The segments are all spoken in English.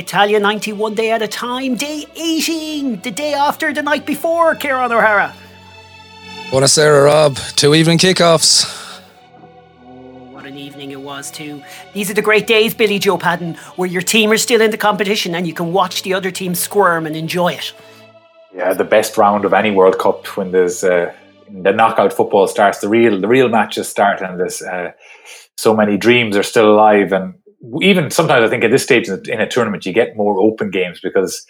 Italia 91 day at a time, day 18, the day after the night before, Kieran O'Hara. Buonasera, Rob. Two evening kickoffs. Oh, What an evening it was, too. These are the great days, Billy Joe Padden, where your team are still in the competition and you can watch the other team squirm and enjoy it. Yeah, the best round of any World Cup when there's uh, the knockout football starts, the real the real matches start, and there's uh, so many dreams are still alive. And even sometimes, I think at this stage in a tournament, you get more open games because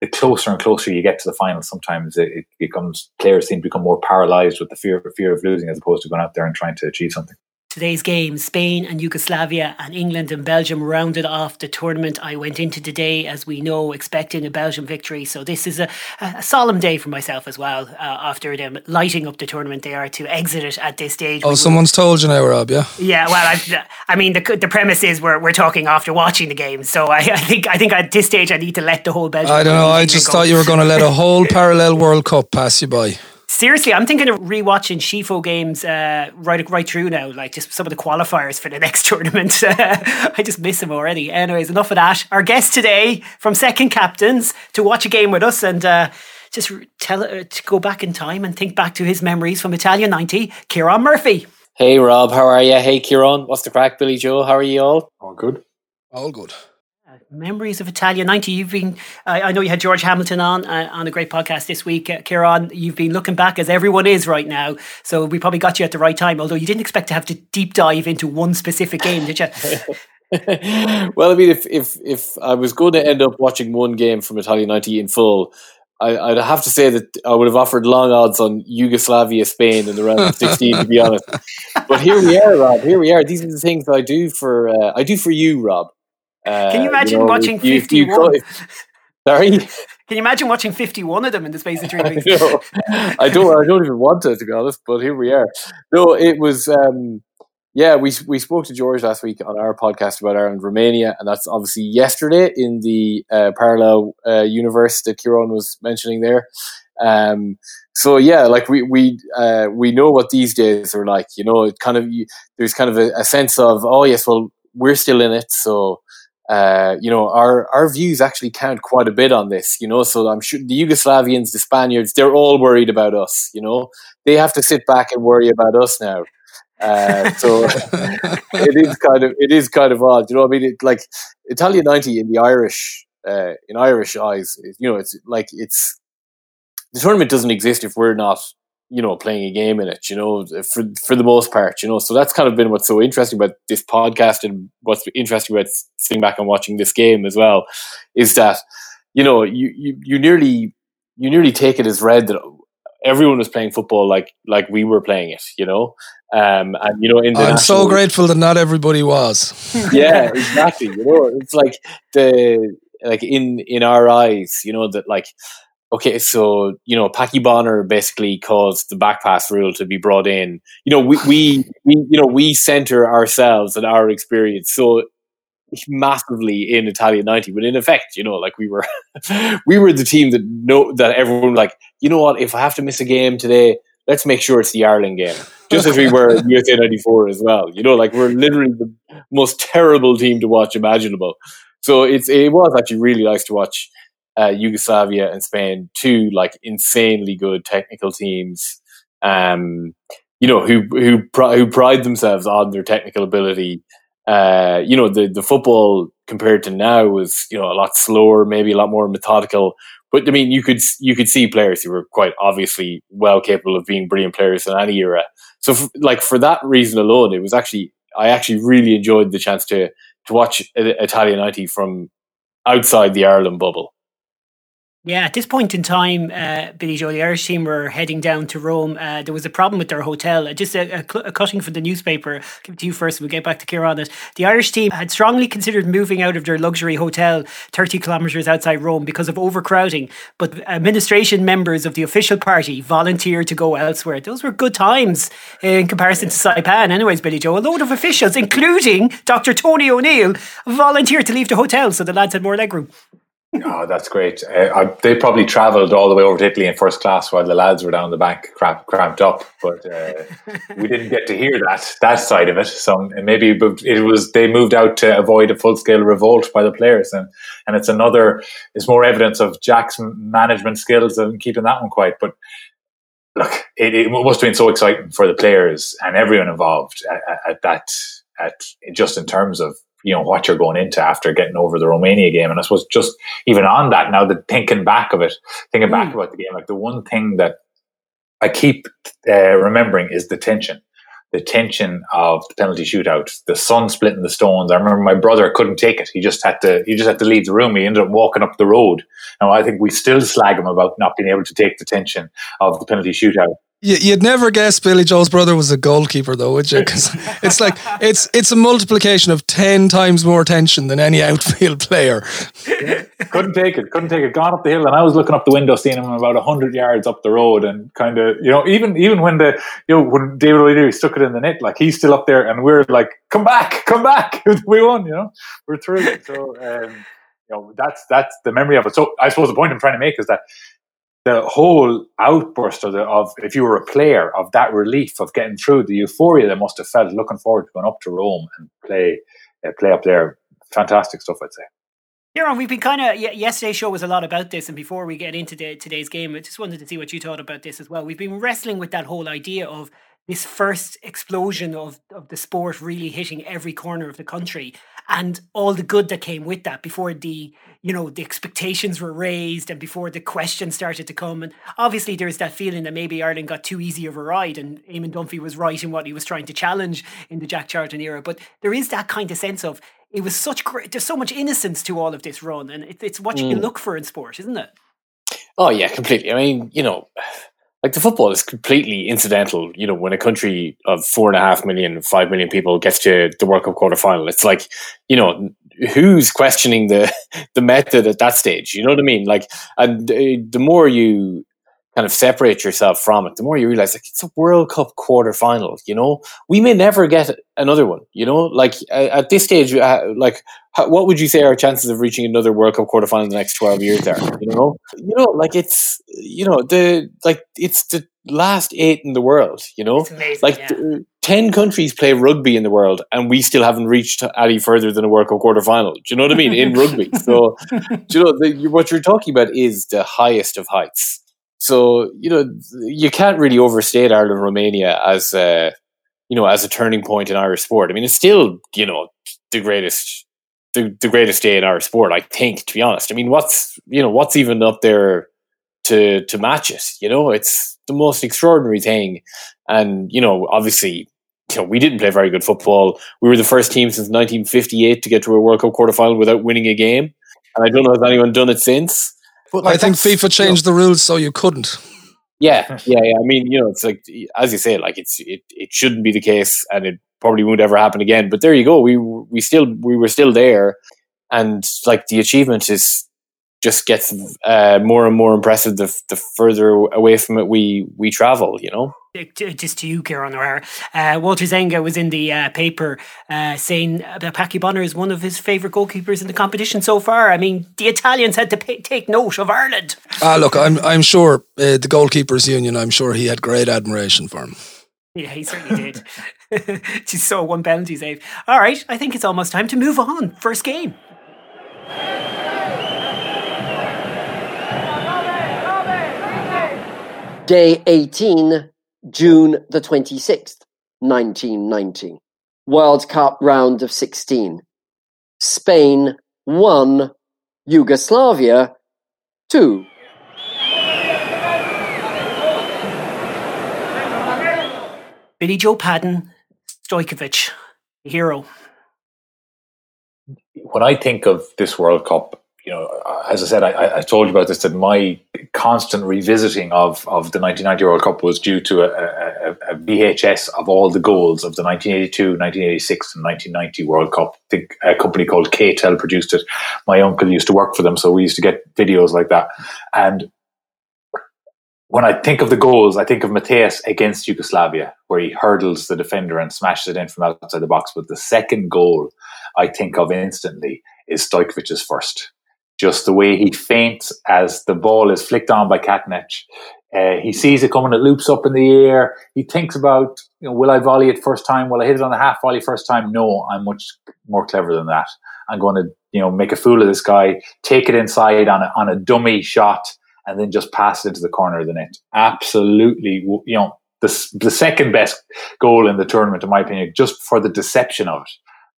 the closer and closer you get to the final, sometimes it, becomes players seem to become more paralysed with the fear fear of losing as opposed to going out there and trying to achieve something. Today's game, Spain and Yugoslavia and England and Belgium rounded off the tournament. I went into today, as we know, expecting a Belgium victory. So this is a, a solemn day for myself as well. Uh, after them lighting up the tournament, they are to exit it at this stage. Oh, someone's told you now, Rob. Yeah. Yeah. Well, I've, i mean, the, the premise is we're, we're talking after watching the game. So I, I think I think at this stage I need to let the whole Belgium. I don't know. I just thought you were going to let a whole parallel World Cup pass you by. Seriously, I'm thinking of rewatching Scifo games uh, right right through now, like just some of the qualifiers for the next tournament. I just miss them already. Anyways, enough of that. Our guest today from Second Captains to watch a game with us and uh, just tell uh, to go back in time and think back to his memories from Italia '90. Kieran Murphy. Hey Rob, how are you? Hey Kieran, what's the crack? Billy Joe, how are you all? All good. All good. Memories of Italia 90. You've been, uh, I know you had George Hamilton on uh, on a great podcast this week. Uh, Kieran, you've been looking back as everyone is right now. So we probably got you at the right time, although you didn't expect to have to deep dive into one specific game, did you? well, I mean, if, if, if I was going to end up watching one game from Italia 90 in full, I, would have to say that I would have offered long odds on Yugoslavia, Spain in the round of 16, to be honest. But here we are, Rob. Here we are. These are the things I do for uh, I do for you, Rob. Can you uh, imagine you know, watching you, 51? You Sorry? Can you imagine watching 51 of them in the space of three weeks? I, I don't I don't even want to, to be honest, but here we are. No, it was, um, yeah, we, we spoke to George last week on our podcast about Ireland Romania, and that's obviously yesterday in the uh, parallel uh, universe that Kieran was mentioning there. Um, so yeah, like we we uh, we know what these days are like. You know, it kind of you, there's kind of a, a sense of oh yes, well we're still in it, so uh, you know, our, our views actually count quite a bit on this, you know. So I'm sure the Yugoslavians, the Spaniards, they're all worried about us, you know. They have to sit back and worry about us now. Uh, so it is kind of it is kind of odd, you know. I mean, it, like Italia ninety in the Irish uh, in Irish eyes, you know, it's like it's the tournament doesn't exist if we're not you know, playing a game in it, you know, for for the most part, you know. So that's kind of been what's so interesting about this podcast and what's interesting about sitting back and watching this game as well, is that, you know, you, you, you nearly you nearly take it as read that everyone was playing football like like we were playing it, you know. Um, and you know, in I'm so grateful that not everybody was. yeah, exactly. You know, it's like the like in in our eyes, you know, that like okay, so you know, Packie Bonner basically caused the backpass rule to be brought in. You know, we, we, we you know we center ourselves and our experience so massively in Italia ninety, but in effect, you know, like we were we were the team that know that everyone like, you know what, if I have to miss a game today, let's make sure it's the Ireland game. Just as we were in USA ninety four as well. You know, like we're literally the most terrible team to watch imaginable. So it's it was actually really nice to watch uh, Yugoslavia and Spain, two like insanely good technical teams. Um, you know who who who pride themselves on their technical ability. Uh, you know the the football compared to now was you know a lot slower, maybe a lot more methodical. But I mean, you could you could see players who were quite obviously well capable of being brilliant players in any era. So, f- like for that reason alone, it was actually I actually really enjoyed the chance to to watch Italia ninety from outside the Ireland bubble. Yeah, at this point in time, uh, Billy Joe, the Irish team were heading down to Rome. Uh, there was a problem with their hotel. Uh, just a, a, a, cutting from the newspaper. I'll give it to you first. and We'll get back to Kieran on it. The Irish team had strongly considered moving out of their luxury hotel 30 kilometres outside Rome because of overcrowding. But administration members of the official party volunteered to go elsewhere. Those were good times in comparison to Saipan. Anyways, Billy Joe, a load of officials, including Dr. Tony O'Neill, volunteered to leave the hotel so the lads had more legroom. Oh, that's great. Uh, I, they probably travelled all the way over to Italy in first class while the lads were down the bank cramp, cramped up. But uh, we didn't get to hear that that side of it. So maybe it was they moved out to avoid a full scale revolt by the players, and and it's another it's more evidence of Jack's management skills and keeping that one quiet. But look, it, it must have been so exciting for the players and everyone involved at, at that at just in terms of you know what you're going into after getting over the Romania game. And I suppose just even on that now, the thinking back of it, thinking mm. back hmm. about the game, like the one thing that I keep uh, remembering is the tension. The tension of the penalty shootout, the sun splitting the stones. I remember my brother couldn't take it. He just had to. He just had to leave the room. He ended up walking up the road. Now I think we still slag him about not being able to take the tension of the penalty shootout. You'd never guess Billy Joe's brother was a goalkeeper, though, would you? Because it's like it's it's a multiplication of ten times more tension than any outfield player. Yeah, couldn't take it. Couldn't take it. Gone up the hill, and I was looking up the window, seeing him about hundred yards up the road, and kind of, you know, even even when the you know when David O'Leary stuck it in the net, like he's still up there, and we're like, "Come back, come back, we won!" You know, we're through. So, um, you know, that's that's the memory of it. So, I suppose the point I'm trying to make is that the whole outburst of, the, of if you were a player of that relief of getting through the euphoria they must have felt looking forward to going up to Rome and play uh, play up there fantastic stuff I'd say Kieran, we've been kind of yesterday's show was a lot about this, and before we get into the, today's game, I just wanted to see what you thought about this as well. We've been wrestling with that whole idea of this first explosion of, of the sport really hitting every corner of the country and all the good that came with that before the you know the expectations were raised and before the questions started to come. And obviously there's that feeling that maybe Ireland got too easy of a ride and Eamon Dunphy was right in what he was trying to challenge in the Jack Charlton era. But there is that kind of sense of it was such great there's so much innocence to all of this run and it, it's what you can mm. look for in sport isn't it? Oh yeah completely. I mean you know like the football is completely incidental. You know, when a country of four and a half million, five million people gets to the World Cup quarter final, it's like, you know, who's questioning the the method at that stage? You know what I mean? Like, and uh, the more you kind of separate yourself from it, the more you realize like it's a World Cup quarter final. You know, we may never get another one. You know, like at this stage, uh, like what would you say our chances of reaching another World Cup quarter final in the next twelve years are? You know, you know, like it's you know the like it's the last eight in the world. You know, amazing, like yeah. ten countries play rugby in the world, and we still haven't reached any further than a World Cup quarter final. Do you know what I mean in rugby? So, you know the, what you're talking about is the highest of heights so you know you can't really overstate Ireland Romania as a you know as a turning point in Irish sport. I mean, it's still you know the greatest the, the greatest day in our sport. I think, to be honest. I mean, what's you know what's even up there to to match it? You know, it's the most extraordinary thing, and you know, obviously. You know, we didn't play very good football. We were the first team since 1958 to get to a World Cup quarterfinal without winning a game, and I don't know if anyone done it since. But like I think FIFA changed you know, the rules so you couldn't. Yeah, yeah, yeah. I mean, you know, it's like as you say, like it's it, it shouldn't be the case, and it probably won't ever happen again. But there you go. We we still we were still there, and like the achievement is just gets uh, more and more impressive the, the further away from it we we travel. You know just to you, Kieran O'Hara. Uh, Walter Zenga was in the uh, paper uh, saying that Packie Bonner is one of his favourite goalkeepers in the competition so far. I mean, the Italians had to pay, take note of Ireland. Ah, look, I'm I'm sure uh, the goalkeepers union. I'm sure he had great admiration for him. Yeah, he certainly did. Just saw one penalty save. All right, I think it's almost time to move on. First game. Day 18 June the 26th, 1990. World Cup round of 16. Spain 1, Yugoslavia 2. Billy Joe Padden, Stojkovic, hero. When I think of this World Cup, you know, uh, as I said, I, I, told you about this that my constant revisiting of, of the 1990 World Cup was due to a, a, a, VHS of all the goals of the 1982, 1986, and 1990 World Cup. I think a company called KTEL produced it. My uncle used to work for them, so we used to get videos like that. And when I think of the goals, I think of Matthäus against Yugoslavia, where he hurdles the defender and smashes it in from outside the box. But the second goal I think of instantly is Stojkovic's first just the way he feints as the ball is flicked on by Katanec. Uh, he sees it coming, it loops up in the air. He thinks about, you know, will I volley it first time? Will I hit it on the half volley first time? No, I'm much more clever than that. I'm going to, you know, make a fool of this guy, take it inside on a, on a dummy shot, and then just pass it into the corner of the net. Absolutely, you know, the, the second best goal in the tournament, in my opinion, just for the deception of it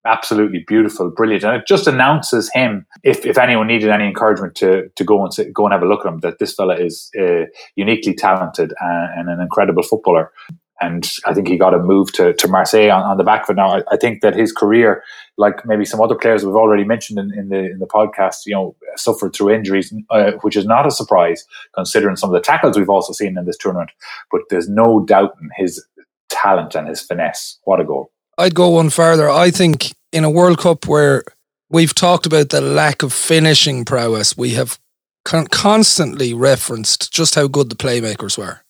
absolutely beautiful, brilliant, and it just announces him. If, if anyone needed any encouragement to to go and sit, go and have a look at him, that this fella is uh, uniquely talented and, and, an incredible footballer. And I think he got a move to, to Marseille on, on the back of it. Now, I, I, think that his career, like maybe some other players we've already mentioned in, in the in the podcast, you know, suffered through injuries, uh, which is not a surprise considering some of the tackles we've also seen in this tournament. But there's no doubt in his talent and his finesse. What a goal! I'd go one further. I think in a World Cup where we've talked about the lack of finishing prowess, we have con- constantly referenced just how good the playmakers were.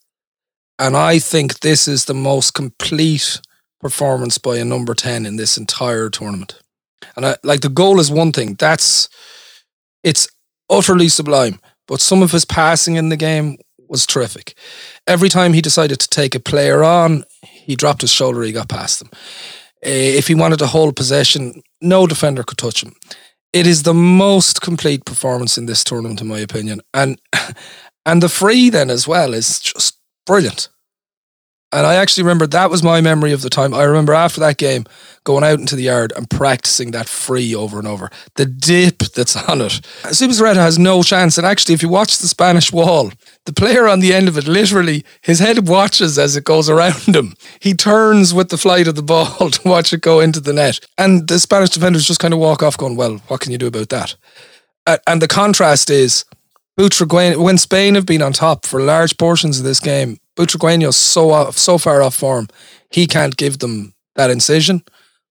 And I think this is the most complete performance by a number 10 in this entire tournament. And I, like the goal is one thing, that's it's utterly sublime, but some of his passing in the game was terrific. Every time he decided to take a player on, he dropped his shoulder, he got past them. Uh, if he wanted to hold possession, no defender could touch him. It is the most complete performance in this tournament, in my opinion, and and the free then as well is just brilliant. And I actually remember that was my memory of the time. I remember after that game going out into the yard and practicing that free over and over. The dip that's on it. Zubizarreta has no chance. And actually, if you watch the Spanish wall, the player on the end of it, literally, his head watches as it goes around him. He turns with the flight of the ball to watch it go into the net. And the Spanish defenders just kind of walk off going, well, what can you do about that? And the contrast is, Butragueño, when Spain have been on top for large portions of this game, Butragueño's so off, so far off form, he can't give them that incision.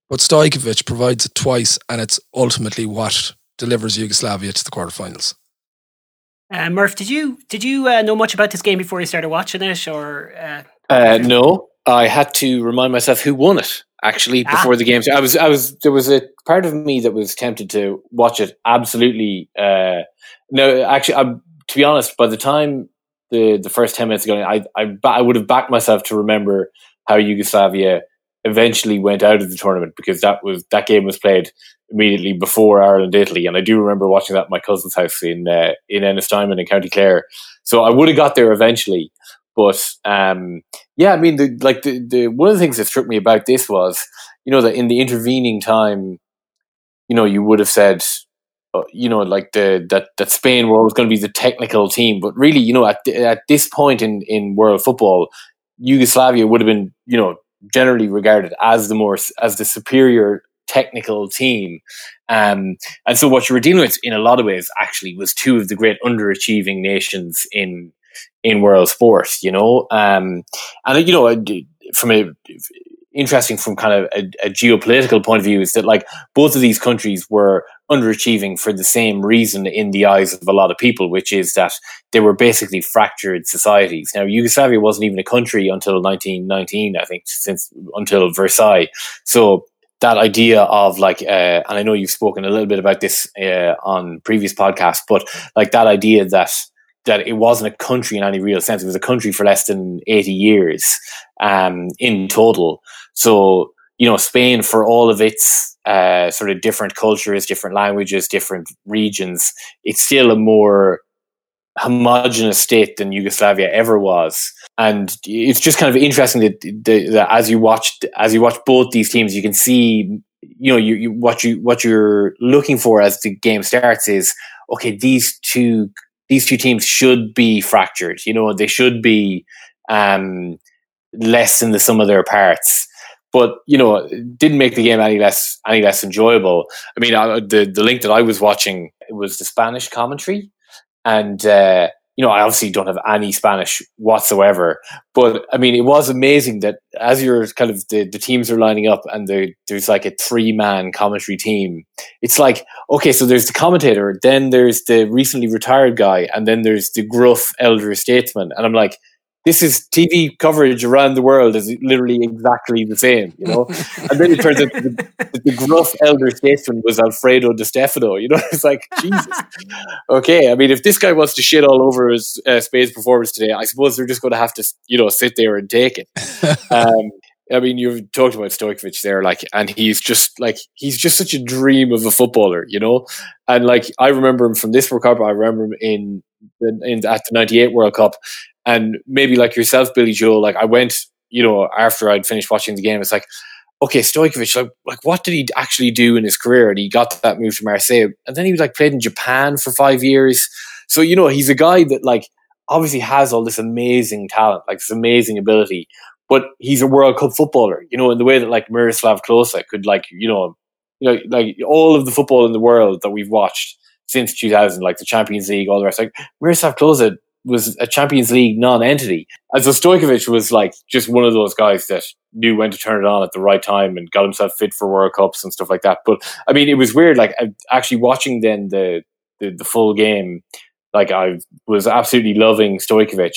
But Stojkovic provides it twice, and it's ultimately what delivers Yugoslavia to the quarterfinals. Uh, Murph, did you did you uh, know much about this game before you started watching it, or? Uh... uh no, I had to remind myself who won it actually ah. before ah. the game. So I was I was there was a part of me that was tempted to watch it. Absolutely, uh, no. Actually, I'm, to be honest, by the time the the first ten minutes ago, I I I would have backed myself to remember how Yugoslavia eventually went out of the tournament because that was that game was played immediately before Ireland Italy, and I do remember watching that at my cousin's house in uh, in Ennistimon in County Clare. So I would have got there eventually, but um, yeah, I mean, the, like the, the one of the things that struck me about this was, you know, that in the intervening time, you know, you would have said, you know, like the that that Spain were always going to be the technical team, but really, you know, at at this point in in world football, Yugoslavia would have been, you know, generally regarded as the more as the superior technical team. Um, and so what you were dealing with in a lot of ways actually was two of the great underachieving nations in in world sports, you know. Um, and you know, from a interesting from kind of a, a, geopolitical point of view is that like both of these countries were underachieving for the same reason in the eyes of a lot of people, which is that they were basically fractured societies. Now, Yugoslavia wasn't even a country until 1919, I think, since until Versailles. So that idea of like, uh, and I know you've spoken a little bit about this uh, on previous podcasts, but like that idea that that it wasn't a country in any real sense. It was a country for less than 80 years um, in total. So, you know, Spain, for all of its uh, sort of different cultures, different languages, different regions, it's still a more homogenous state than Yugoslavia ever was. And it's just kind of interesting that, that as you watch as you watch both these teams, you can see, you know, you, you what you what you're looking for as the game starts is okay. These two these two teams should be fractured. You know, they should be um, less in the sum of their parts. But you know, didn't make the game any less any less enjoyable. I mean, I, the the link that I was watching was the Spanish commentary, and uh, you know, I obviously don't have any Spanish whatsoever, but I mean, it was amazing that as you're kind of the, the teams are lining up and the, there's like a three man commentary team, it's like, okay, so there's the commentator, then there's the recently retired guy, and then there's the gruff elder statesman. And I'm like, this is TV coverage around the world is literally exactly the same, you know. and then it turns out the, the gruff elder statesman was Alfredo Di Stefano. You know, it's like Jesus. Okay, I mean, if this guy wants to shit all over his uh, Spain's performance today, I suppose they're just going to have to, you know, sit there and take it. Um, I mean, you've talked about Stojkovic there, like, and he's just like he's just such a dream of a footballer, you know. And like, I remember him from this World Cup. I remember him in, in at the '98 World Cup, and maybe like yourself, Billy Joe, like I went, you know, after I'd finished watching the game, it's like, okay, Stojkovic, like, like what did he actually do in his career? And he got that move to Marseille. And then he was like played in Japan for five years. So, you know, he's a guy that like obviously has all this amazing talent, like this amazing ability, but he's a World Cup footballer, you know, in the way that like Miroslav Klose could like, you know, you know, like all of the football in the world that we've watched since 2000, like the Champions League, all the rest, like Miroslav Klose was a Champions League non-entity. And so Stojkovic was like just one of those guys that knew when to turn it on at the right time and got himself fit for World Cups and stuff like that. But I mean, it was weird. Like actually watching then the the, the full game, like I was absolutely loving Stojkovic.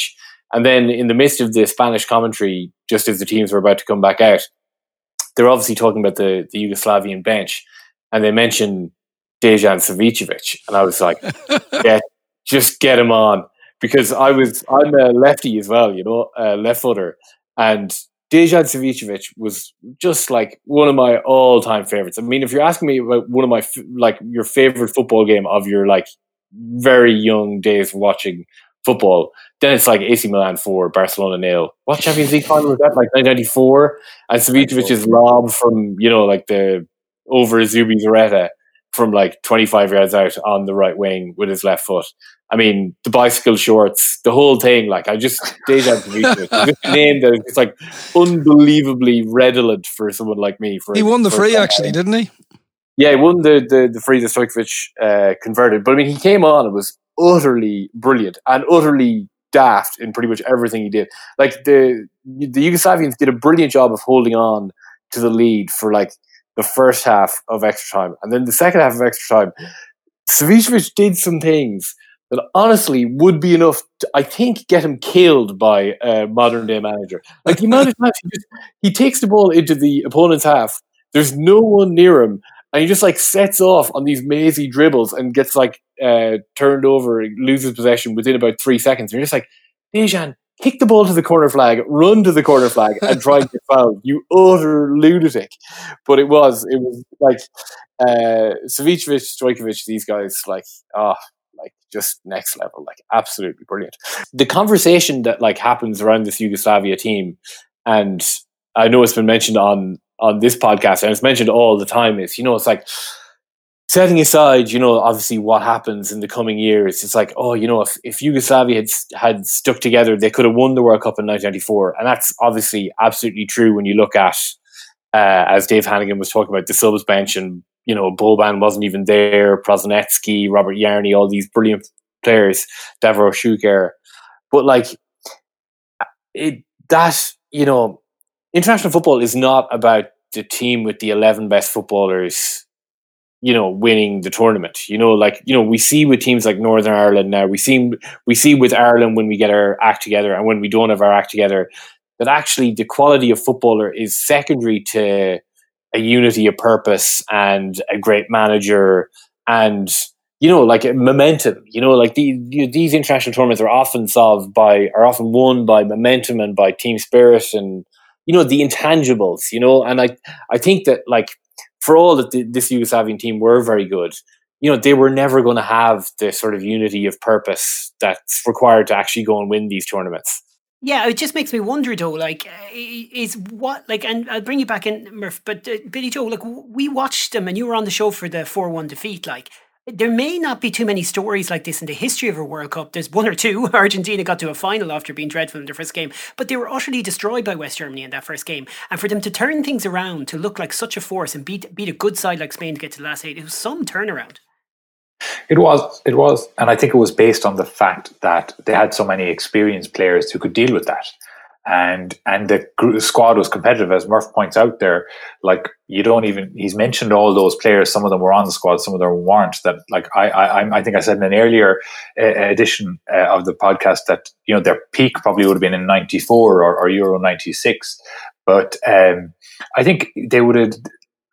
And then in the midst of the Spanish commentary, just as the teams were about to come back out, they're obviously talking about the, the Yugoslavian bench, and they mention Dejan Savicevic, and I was like, "Get, just get him on." Because I was I'm a lefty as well, you know, a left footer, and Dejan Savicevic was just like one of my all time favorites. I mean, if you're asking me about one of my like your favorite football game of your like very young days watching football, then it's like AC Milan four, Barcelona nil. What Champions League final was that? Like 1994, and Savicevic's lob from you know like the over Zubizarreta from like 25 yards out on the right wing with his left foot. I mean, the bicycle shorts, the whole thing. Like, I just Dejan Savicevic, just a name that is like unbelievably redolent for someone like me. For he won the free, actually, didn't he? Yeah, he won the the, the free that Stojkovic uh, converted. But I mean, he came on and was utterly brilliant and utterly daft in pretty much everything he did. Like the the Yugoslavians did a brilliant job of holding on to the lead for like the first half of extra time, and then the second half of extra time, Savicevic did some things that honestly would be enough to, I think, get him killed by a modern day manager. Like the amount of times he, just, he takes the ball into the opponent's half, there's no one near him, and he just like sets off on these mazy dribbles and gets like uh, turned over, loses possession within about three seconds. And you're just like, Dejan, kick the ball to the corner flag, run to the corner flag, and try get fouled. You utter lunatic. But it was, it was like uh, Savicevic, Stojkovic, these guys, like, ah, oh, like just next level, like absolutely brilliant. The conversation that like happens around this Yugoslavia team, and I know it's been mentioned on on this podcast and it's mentioned all the time is you know it's like setting aside you know obviously what happens in the coming years it's like oh you know if, if yugoslavia had had stuck together they could have won the world cup in 1994 and that's obviously absolutely true when you look at uh, as dave hannigan was talking about the subs bench and you know, Boban wasn't even there, Prosinecki, Robert Jarni, all these brilliant players, Davor Šuker. But like it that, you know, international football is not about the team with the eleven best footballers, you know, winning the tournament. You know, like, you know, we see with teams like Northern Ireland now, we see we see with Ireland when we get our act together and when we don't have our act together, that actually the quality of footballer is secondary to a unity of purpose and a great manager and you know like momentum you know like the, these international tournaments are often solved by are often won by momentum and by team spirit and you know the intangibles you know and i i think that like for all that the, this yugoslavian team were very good you know they were never going to have the sort of unity of purpose that's required to actually go and win these tournaments yeah, it just makes me wonder though, like, is what, like, and I'll bring you back in, Murph, but uh, Billy Joe, like, we watched them and you were on the show for the 4 1 defeat. Like, there may not be too many stories like this in the history of a World Cup. There's one or two. Argentina got to a final after being dreadful in their first game, but they were utterly destroyed by West Germany in that first game. And for them to turn things around, to look like such a force and beat, beat a good side like Spain to get to the last eight, it was some turnaround. It was, it was, and I think it was based on the fact that they had so many experienced players who could deal with that. And and the squad was competitive as Murph points out there like you don't even he's mentioned all those players some of them were on the squad some of them weren't that like I I, I think I said in an earlier uh, edition uh, of the podcast that you know their peak probably would have been in 94 or, or Euro 96 but um, I think they would have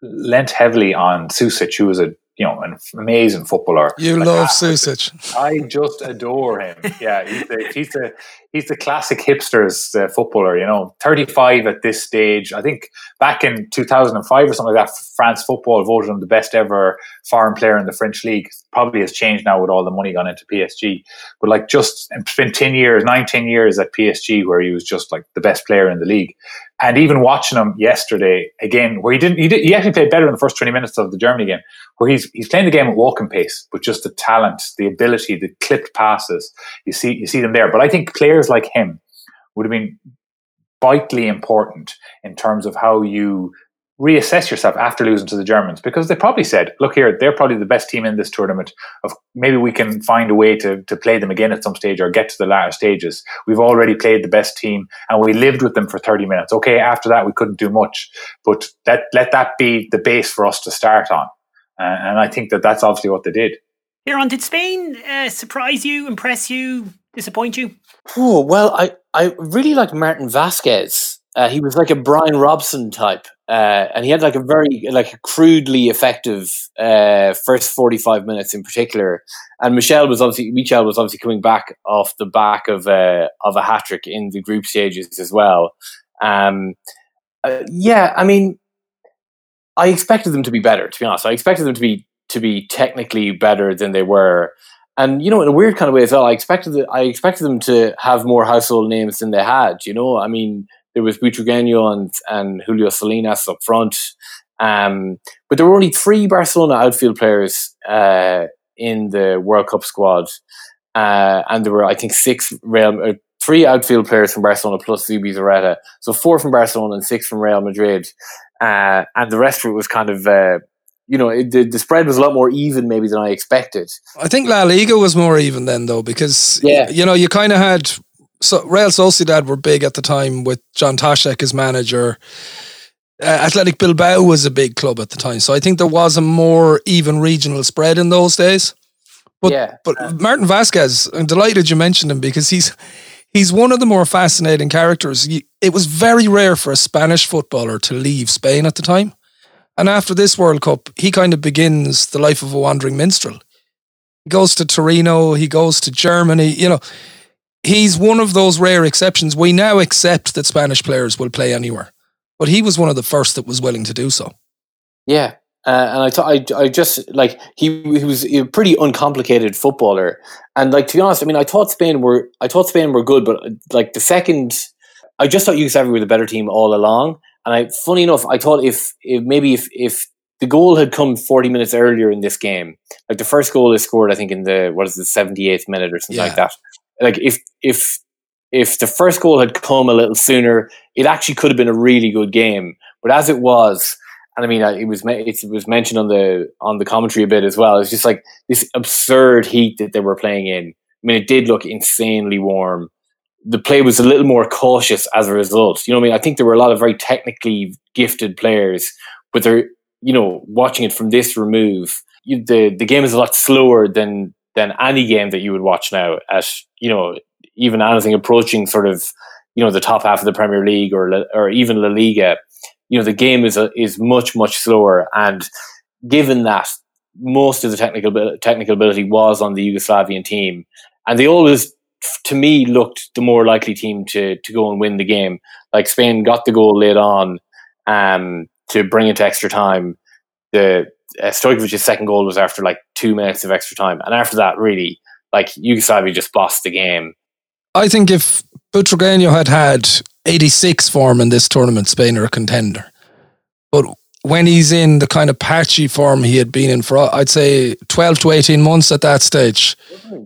lent heavily on Susic who was a you know, an amazing footballer. You like, love Susic. I just adore him. Yeah, he's a, he's the he's the classic hipsters uh, footballer. You know, thirty five at this stage. I think back in two thousand and five or something like that, France football voted him the best ever foreign player in the French league. Probably has changed now with all the money gone into PSG. But like, just it's ten years, nine, ten years at PSG where he was just like the best player in the league. And even watching him yesterday again, where he didn't, he, did, he actually played better in the first 20 minutes of the Germany game, where he's, he's playing the game at walking pace, but just the talent, the ability, the clipped passes, you see, you see them there. But I think players like him would have been vitally important in terms of how you reassess yourself after losing to the Germans because they probably said, look here, they're probably the best team in this tournament. Of maybe we can find a way to, to play them again at some stage or get to the latter stages. We've already played the best team and we lived with them for 30 minutes. Okay, after that we couldn't do much, but let, let that be the base for us to start on. Uh, and I think that that's obviously what they did. Kieran, did Spain uh, surprise you, impress you, disappoint you? Oh, well, I, I really liked Martin Vázquez. Uh, he was like a Brian Robson type, uh, and he had like a very like a crudely effective uh, first forty five minutes in particular. And Michel was obviously Michel was obviously coming back off the back of a uh, of a hat trick in the group stages as well. Um, uh, yeah, I mean, I expected them to be better. To be honest, I expected them to be to be technically better than they were. And you know, in a weird kind of way as well, I expected I expected them to have more household names than they had. You know, I mean, there was Butragueño and, and Julio Salinas up front. Um, but there were only three Barcelona outfield players uh, in the World Cup squad. Uh, and there were, I think, six Real, uh, three outfield players from Barcelona plus Zubizarreta. So four from Barcelona and six from Real Madrid. Uh, and the rest of it was kind of, uh, you know, it, the, the spread was a lot more even maybe than I expected. I think La Liga was more even then, though, because, yeah. you know, you kind of had so Real Sociedad were big at the time with John Toshack as manager. Uh, Athletic Bilbao was a big club at the time, so I think there was a more even regional spread in those days. But yeah. but Martin Vázquez, I'm delighted you mentioned him because he's he's one of the more fascinating characters. It was very rare for a Spanish footballer to leave Spain at the time, and after this World Cup, he kind of begins the life of a wandering minstrel. He goes to Torino, he goes to Germany, you know he's one of those rare exceptions. We now accept that Spanish players will play anywhere, but he was one of the first that was willing to do so. Yeah, uh, and I thought I, I just like he he was a pretty uncomplicated footballer, and like to be honest, I mean, I thought Spain were I thought Spain were good, but like the second, I just thought Yugoslavia were the better team all along. And I, funny enough, I thought if, if maybe if if the goal had come 40 minutes earlier in this game. Like the first goal is scored, I think, in the what is the 78th minute or something yeah. like that like if if if the first goal had come a little sooner, it actually could have been a really good game. But as it was, and I mean, it was it was mentioned on the on the commentary a bit as well. It's just like this absurd heat that they were playing in. I mean, it did look insanely warm. The play was a little more cautious as a result. You know I mean? I think there were a lot of very technically gifted players, but they're you know watching it from this remove. You, the the game is a lot slower than than any game that you would watch now at you know even anything approaching sort of you know the top half of the Premier League or or even La Liga. You know the game is a, is much much slower, and given that most of the technical technical ability was on the Yugoslavian team, and they always to me looked the more likely team to to go and win the game. Like Spain got the goal late on um, to bring it to extra time. The uh, Stojkovic's second goal was after like two minutes of extra time, and after that, really, like Yugoslavia just bossed the game. I think if Butragueño had had 86 form in this tournament, Spain are a contender. But when he's in the kind of patchy form he had been in for, I'd say 12 to 18 months at that stage.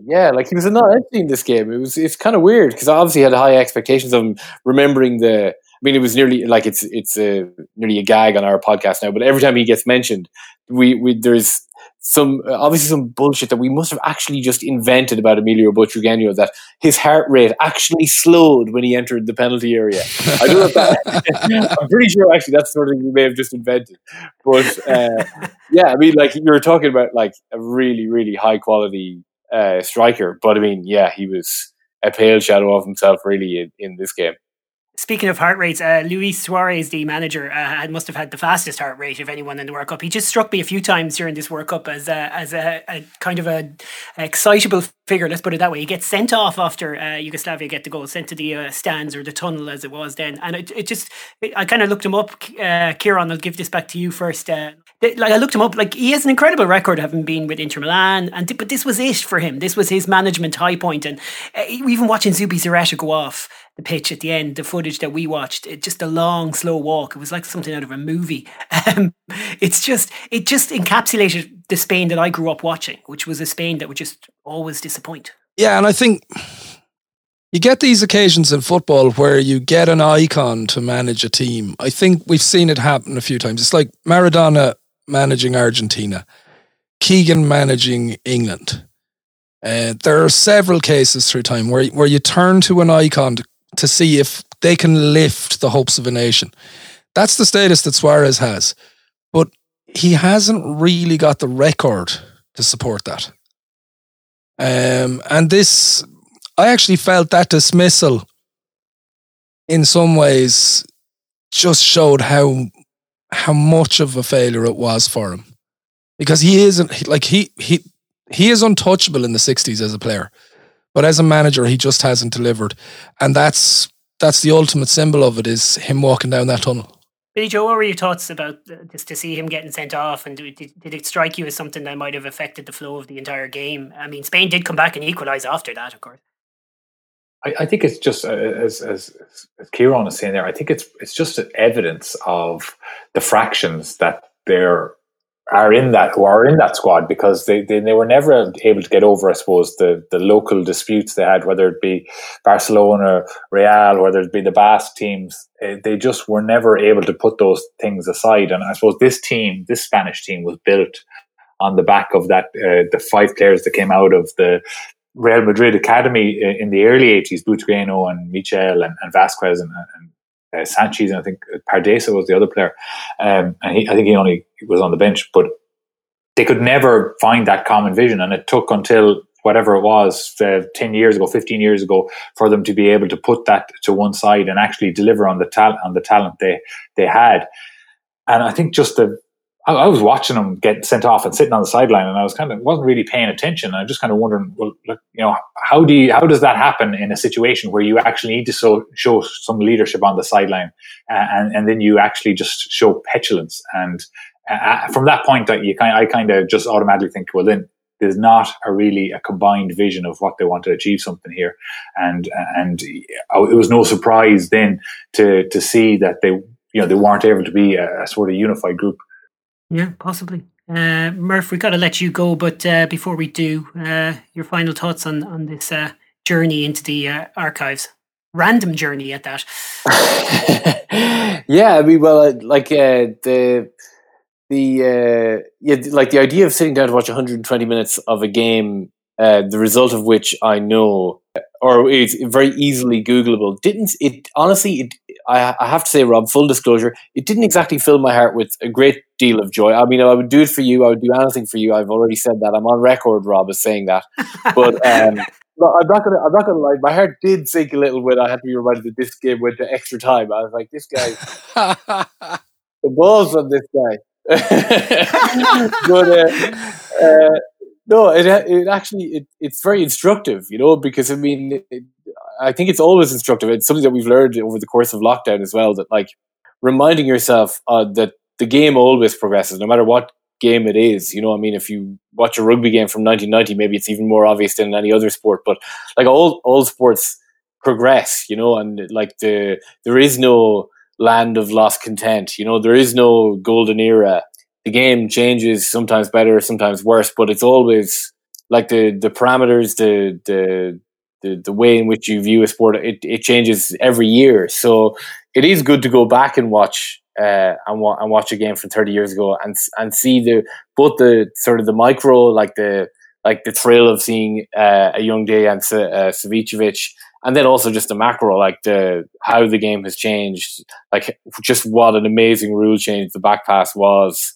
Yeah, like he was not entry in this game. It was it's kind of weird because I obviously had high expectations of him, remembering the I mean, it was nearly like it's it's a, nearly a gag on our podcast now. But every time he gets mentioned, we, we there's some uh, obviously some bullshit that we must have actually just invented about Emilio Butragueño that his heart rate actually slowed when he entered the penalty area. I don't know that, I'm pretty sure actually that's something we may have just invented. But uh, yeah, I mean, like you were talking about like a really really high quality uh, striker, but I mean, yeah, he was a pale shadow of himself really in, in this game. Speaking of heart rates, uh, Luis Suarez, the manager, uh, must have had the fastest heart rate of anyone in the World Cup. He just struck me a few times during this World Cup as a, as a, a kind of a, excitable figure. Let's put it that way. He gets sent off after uh, Yugoslavia get the goal, sent to the uh, stands or the tunnel as it was then. And it, it just, it, I kind of looked him up. Uh, Kieran, I'll give this back to you first. Uh, like I looked him up, like he has an incredible record having been with Inter Milan, and but this was it for him. This was his management high point, and even watching Zubi Zubizarreta go off the pitch at the end, the footage that we watched, it just a long, slow walk. It was like something out of a movie. Um, it's just, it just encapsulated the Spain that I grew up watching, which was a Spain that would just always disappoint. Yeah, and I think you get these occasions in football where you get an icon to manage a team. I think we've seen it happen a few times. It's like Maradona managing Argentina, Keegan managing England. Uh, there are several cases through time where where you turn to an icon to to see if they can lift the hopes of a nation. That's the status that Suarez has. But he hasn't really got the record to support that. Um, and this, I actually felt that dismissal in some ways just showed how how much of a failure it was for him because he isn't like he he he is untouchable in the 60s as a player but as a manager, he just hasn't delivered, and that's that's the ultimate symbol of it is him walking down that tunnel. Billy Joe, what were your thoughts about just to see him getting sent off, and did, did it strike you as something that might have affected the flow of the entire game? I mean, Spain did come back and equalise after that, of course. I, I think it's just uh, as, as as Kieran is saying there. I think it's it's just evidence of the fractions that they're in that who are in that squad because they, they, they were never able to get over, I suppose, the, the local disputes they had, whether it be Barcelona, Real, whether it be the Basque teams. Eh, they just were never able to put those things aside. And I suppose this team, this Spanish team, was built on the back of that, uh, the five players that came out of the Real Madrid academy in the early 80s, Butragueño and Michel and, and Vázquez and, and uh, Sanchez, and I think Pardeza was the other player. Um, and he, I think he only was on the bench, but they could never find that common vision. And it took until whatever it was, uh, 10 years ago, 15 years ago, for them to be able to put that to one side and actually deliver on the talent, on the talent they, they had. And I think just the, I, I, was watching them get sent off and sitting on the sideline, and I was kind of wasn't really paying attention. I just kind of wondering, well, look, you know, how do you, how does that happen in a situation where you actually need to so, show some leadership on the sideline, uh, and and then you actually just show petulance, and uh, from that point, that you kind, I kind of just automatically think, well, then there's not a really a combined vision of what they want to achieve something here, and and it was no surprise then to to see that they you know they weren't able to be a, a sort of unified group yeah, possibly. Uh, Murph, we've got to let you go, but uh, before we do, uh, your final thoughts on on this uh, journey into the uh, archives, random journey at that. yeah, I mean, well, like uh, the the yeah, like the idea of sitting down to watch 120 minutes of a game, the result of which I know or it's very easily Googleable. Didn't it? Honestly, it. I, I have to say, Rob. Full disclosure, it didn't exactly fill my heart with a great deal of joy. I mean, I would do it for you. I would do anything for you. I've already said that. I'm on record, Rob, as saying that. But um, I'm not gonna. I'm not gonna lie. My heart did sink a little when I had to be reminded that this game went to extra time. I was like, this guy. the balls on this guy. but uh, uh, no, it it actually it, it's very instructive, you know, because I mean, it, I think it's always instructive. It's something that we've learned over the course of lockdown as well. That like reminding yourself uh, that the game always progresses, no matter what game it is. You know, I mean, if you watch a rugby game from 1990, maybe it's even more obvious than any other sport. But like all all sports progress, you know, and like the there is no land of lost content. You know, there is no golden era the game changes sometimes better, sometimes worse, but it's always like the the parameters, the the the, the way in which you view a sport, it, it changes every year. So it is good to go back and watch uh, and, wa- and watch a game from 30 years ago and and see the both the sort of the micro like the like the thrill of seeing uh, a young day and uh, and then also just the macro like the how the game has changed like just what an amazing rule change the back pass was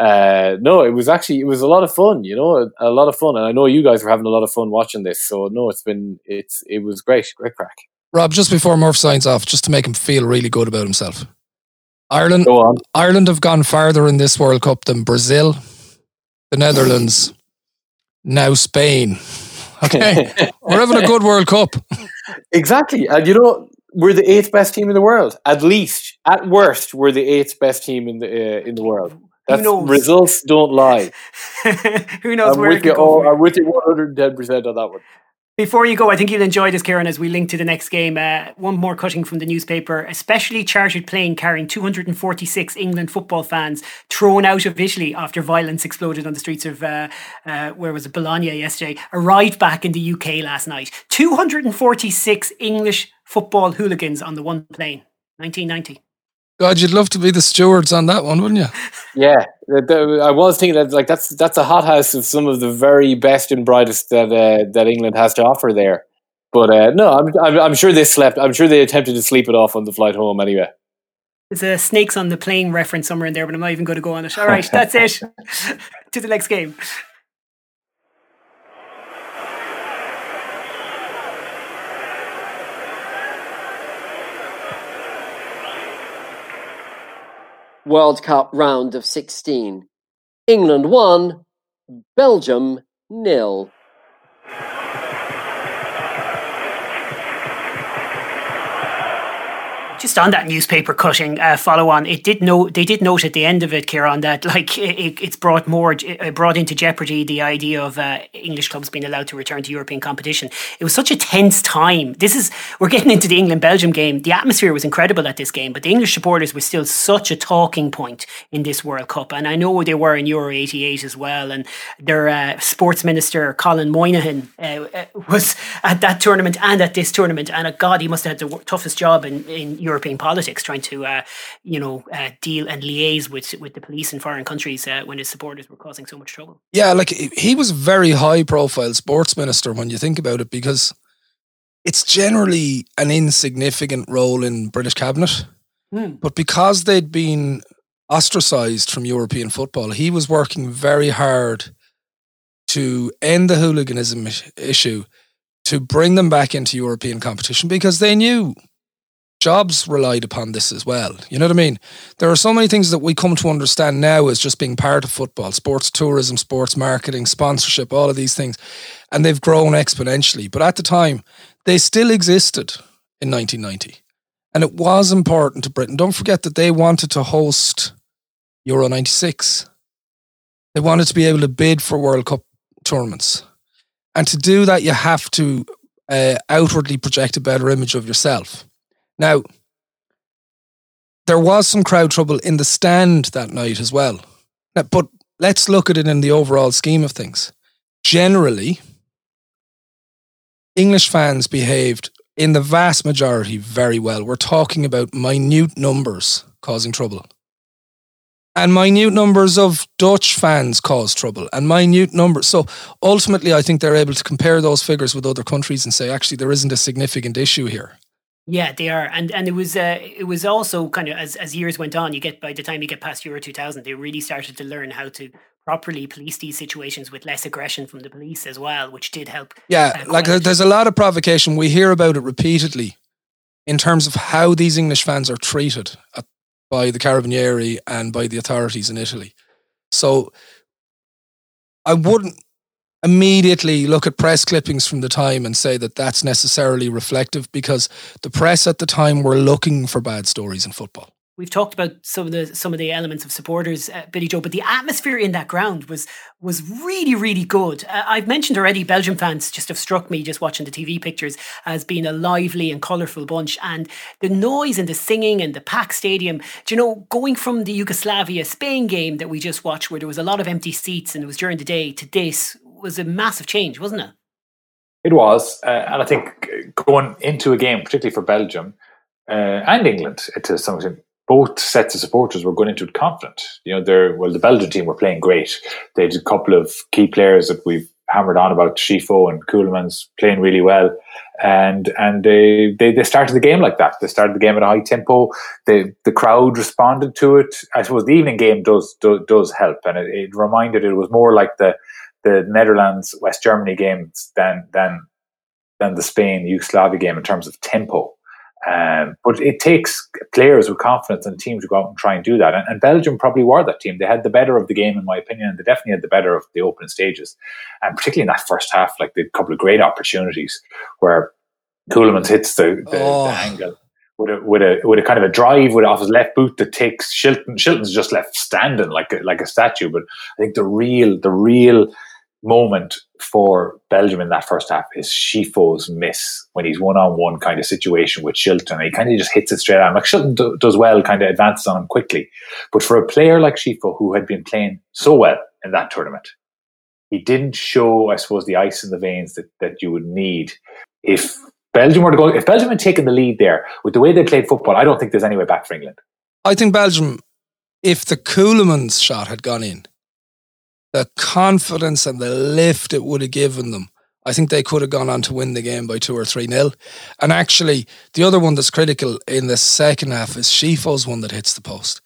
uh, no, it was actually it was a lot of fun. You know, a, lot of fun, and I know you guys were having a lot of fun watching this. So no, it's been it's it was great, great crack. Rob, just before Murph signs off, just to make him feel really good about himself. Ireland, Ireland have gone farther in this World Cup than Brazil, the Netherlands, now Spain. Okay, we're having a good World Cup. Exactly, and you know we're the eighth best team in the world. At least, at worst, we're the eighth best team in the uh, in the world. That's, Who knows? Results don't lie. Who knows I'm where with it you all, I'm with you 110 percent on that one. Before you go, I think you'll enjoy this, Kieran, as we link to the next game. Uh, one more cutting from the newspaper. A specially chartered plane carrying 246 England football fans thrown out of Italy after violence exploded on the streets of, uh, uh, where was it, Bologna yesterday, arrived back in the UK last night. 246 English football hooligans on the one plane. 1990. God, you'd love to be the stewards on that one, wouldn't you? Yeah, I was thinking that like that's that's a hothouse of some of the very best and brightest that uh, that England has to offer there. But uh, no, I'm, I'm, I'm sure they slept. I'm sure they attempted to sleep it off on the flight home anyway. There's a snakes on the plane reference somewhere in there, but I'm not even going to go on it. All right, that's it. to the next game. World Cup round of 16. England 1, Belgium nil. Just on that newspaper cutting uh, follow on, it did note they did note at the end of it, Kieran, that like it, it's brought more it brought into jeopardy the idea of uh, English clubs being allowed to return to European competition. It was such a tense time. This is we're getting into the England Belgium game. The atmosphere was incredible at this game, but the English supporters were still such a talking point in this World Cup, and I know they were in Euro '88 as well. And their uh, sports minister Colin Moynihan uh, uh, was at that tournament and at this tournament, and uh, God, he must have had the toughest job in in Europe European politics, trying to uh, you know uh, deal and liaise with with the police in foreign countries uh, when his supporters were causing so much trouble. Yeah, like he was a very high profile sports minister when you think about it, because it's generally an insignificant role in British cabinet, hmm. but because they'd been ostracized from European football, he was working very hard to end the hooliganism issue, to bring them back into European competition because they knew jobs relied upon this as well. You know what I mean? There are so many things that we come to understand now as just being part of football, sports tourism, sports marketing, sponsorship, all of these things. And they've grown exponentially. But at the time, they still existed in 1990. And it was important to Britain. Don't forget that they wanted to host Euro 96. They wanted to be able to bid for World Cup tournaments. And to do that, you have to uh, outwardly project a better image of yourself. Now, there was some crowd trouble in the stand that night as well. Now, but let's look at it in the overall scheme of things. Generally, English fans behaved in the vast majority very well. We're talking about minute numbers causing trouble. And minute numbers of Dutch fans cause trouble, and minute numbers. So ultimately, I think they're able to compare those figures with other countries and say, actually, there isn't a significant issue here. Yeah, they are, and and it was uh, it was also kind of as as years went on, you get by the time you get past Euro two thousand, they really started to learn how to properly police these situations with less aggression from the police as well, which did help. Yeah, uh, like there's a lot of provocation. We hear about it repeatedly in terms of how these English fans are treated at, by the Carabinieri and by the authorities in Italy. So I wouldn't immediately look at press clippings from the time and say that that's necessarily reflective because the press at the time were looking for bad stories in football. We've talked about some of the some of the elements of supporters, uh, Billy Joe, but the atmosphere in that ground was was really really good. Uh, I've mentioned already, Belgium fans just have struck me just watching the TV pictures as being a lively and colourful bunch, and the noise and the singing and the packed stadium. Do you know, going from the Yugoslavia Spain game that we just watched, where there was a lot of empty seats and it was during the day, to this was a massive change, wasn't it? It was, uh, and I think going into a game, particularly for Belgium uh, and England to some extent, both sets of supporters were going into it confident. You know, they're well, the Belgian team were playing great. They had a couple of key players that we've hammered on about Scifo and Ceulemans playing really well. And and they, they, they started the game like that. They started the game at a high tempo. The the crowd responded to it. I suppose the evening game does does, does help, and it, it reminded it was more like the the Netherlands West Germany games than than than the Spain Yugoslavia game in terms of tempo. Um, but it takes players with confidence and teams to go out and try and do that. And, and, Belgium probably were that team. They had the better of the game, in my opinion, and they definitely had the better of the opening stages. And particularly in that first half, like they had a couple of great opportunities where Ceulemans hits the, the, oh. the angle with a with a with a kind of a drive with off his left boot that takes Shilton. Shilton's just left standing like a, like a statue. But I think the real the real moment for Belgium in that first half is Scifo's miss when he's one on one kind of situation with Shilton. He kind of just hits it straight on. Like Shilton do, does well, kind of advances on him quickly. But for a player like Scifo, who had been playing so well in that tournament, he didn't show, I suppose, the ice in the veins that, that you would need if Belgium were to go. If Belgium had taken the lead there with the way they played football, I don't think there's any way back for England. I think Belgium, if the Ceulemans shot had gone in, the confidence and the lift it would have given them. I think they could have gone on to win the game by two or three nil. And actually, the other one that's critical in the second half is Scifo's one that hits the post.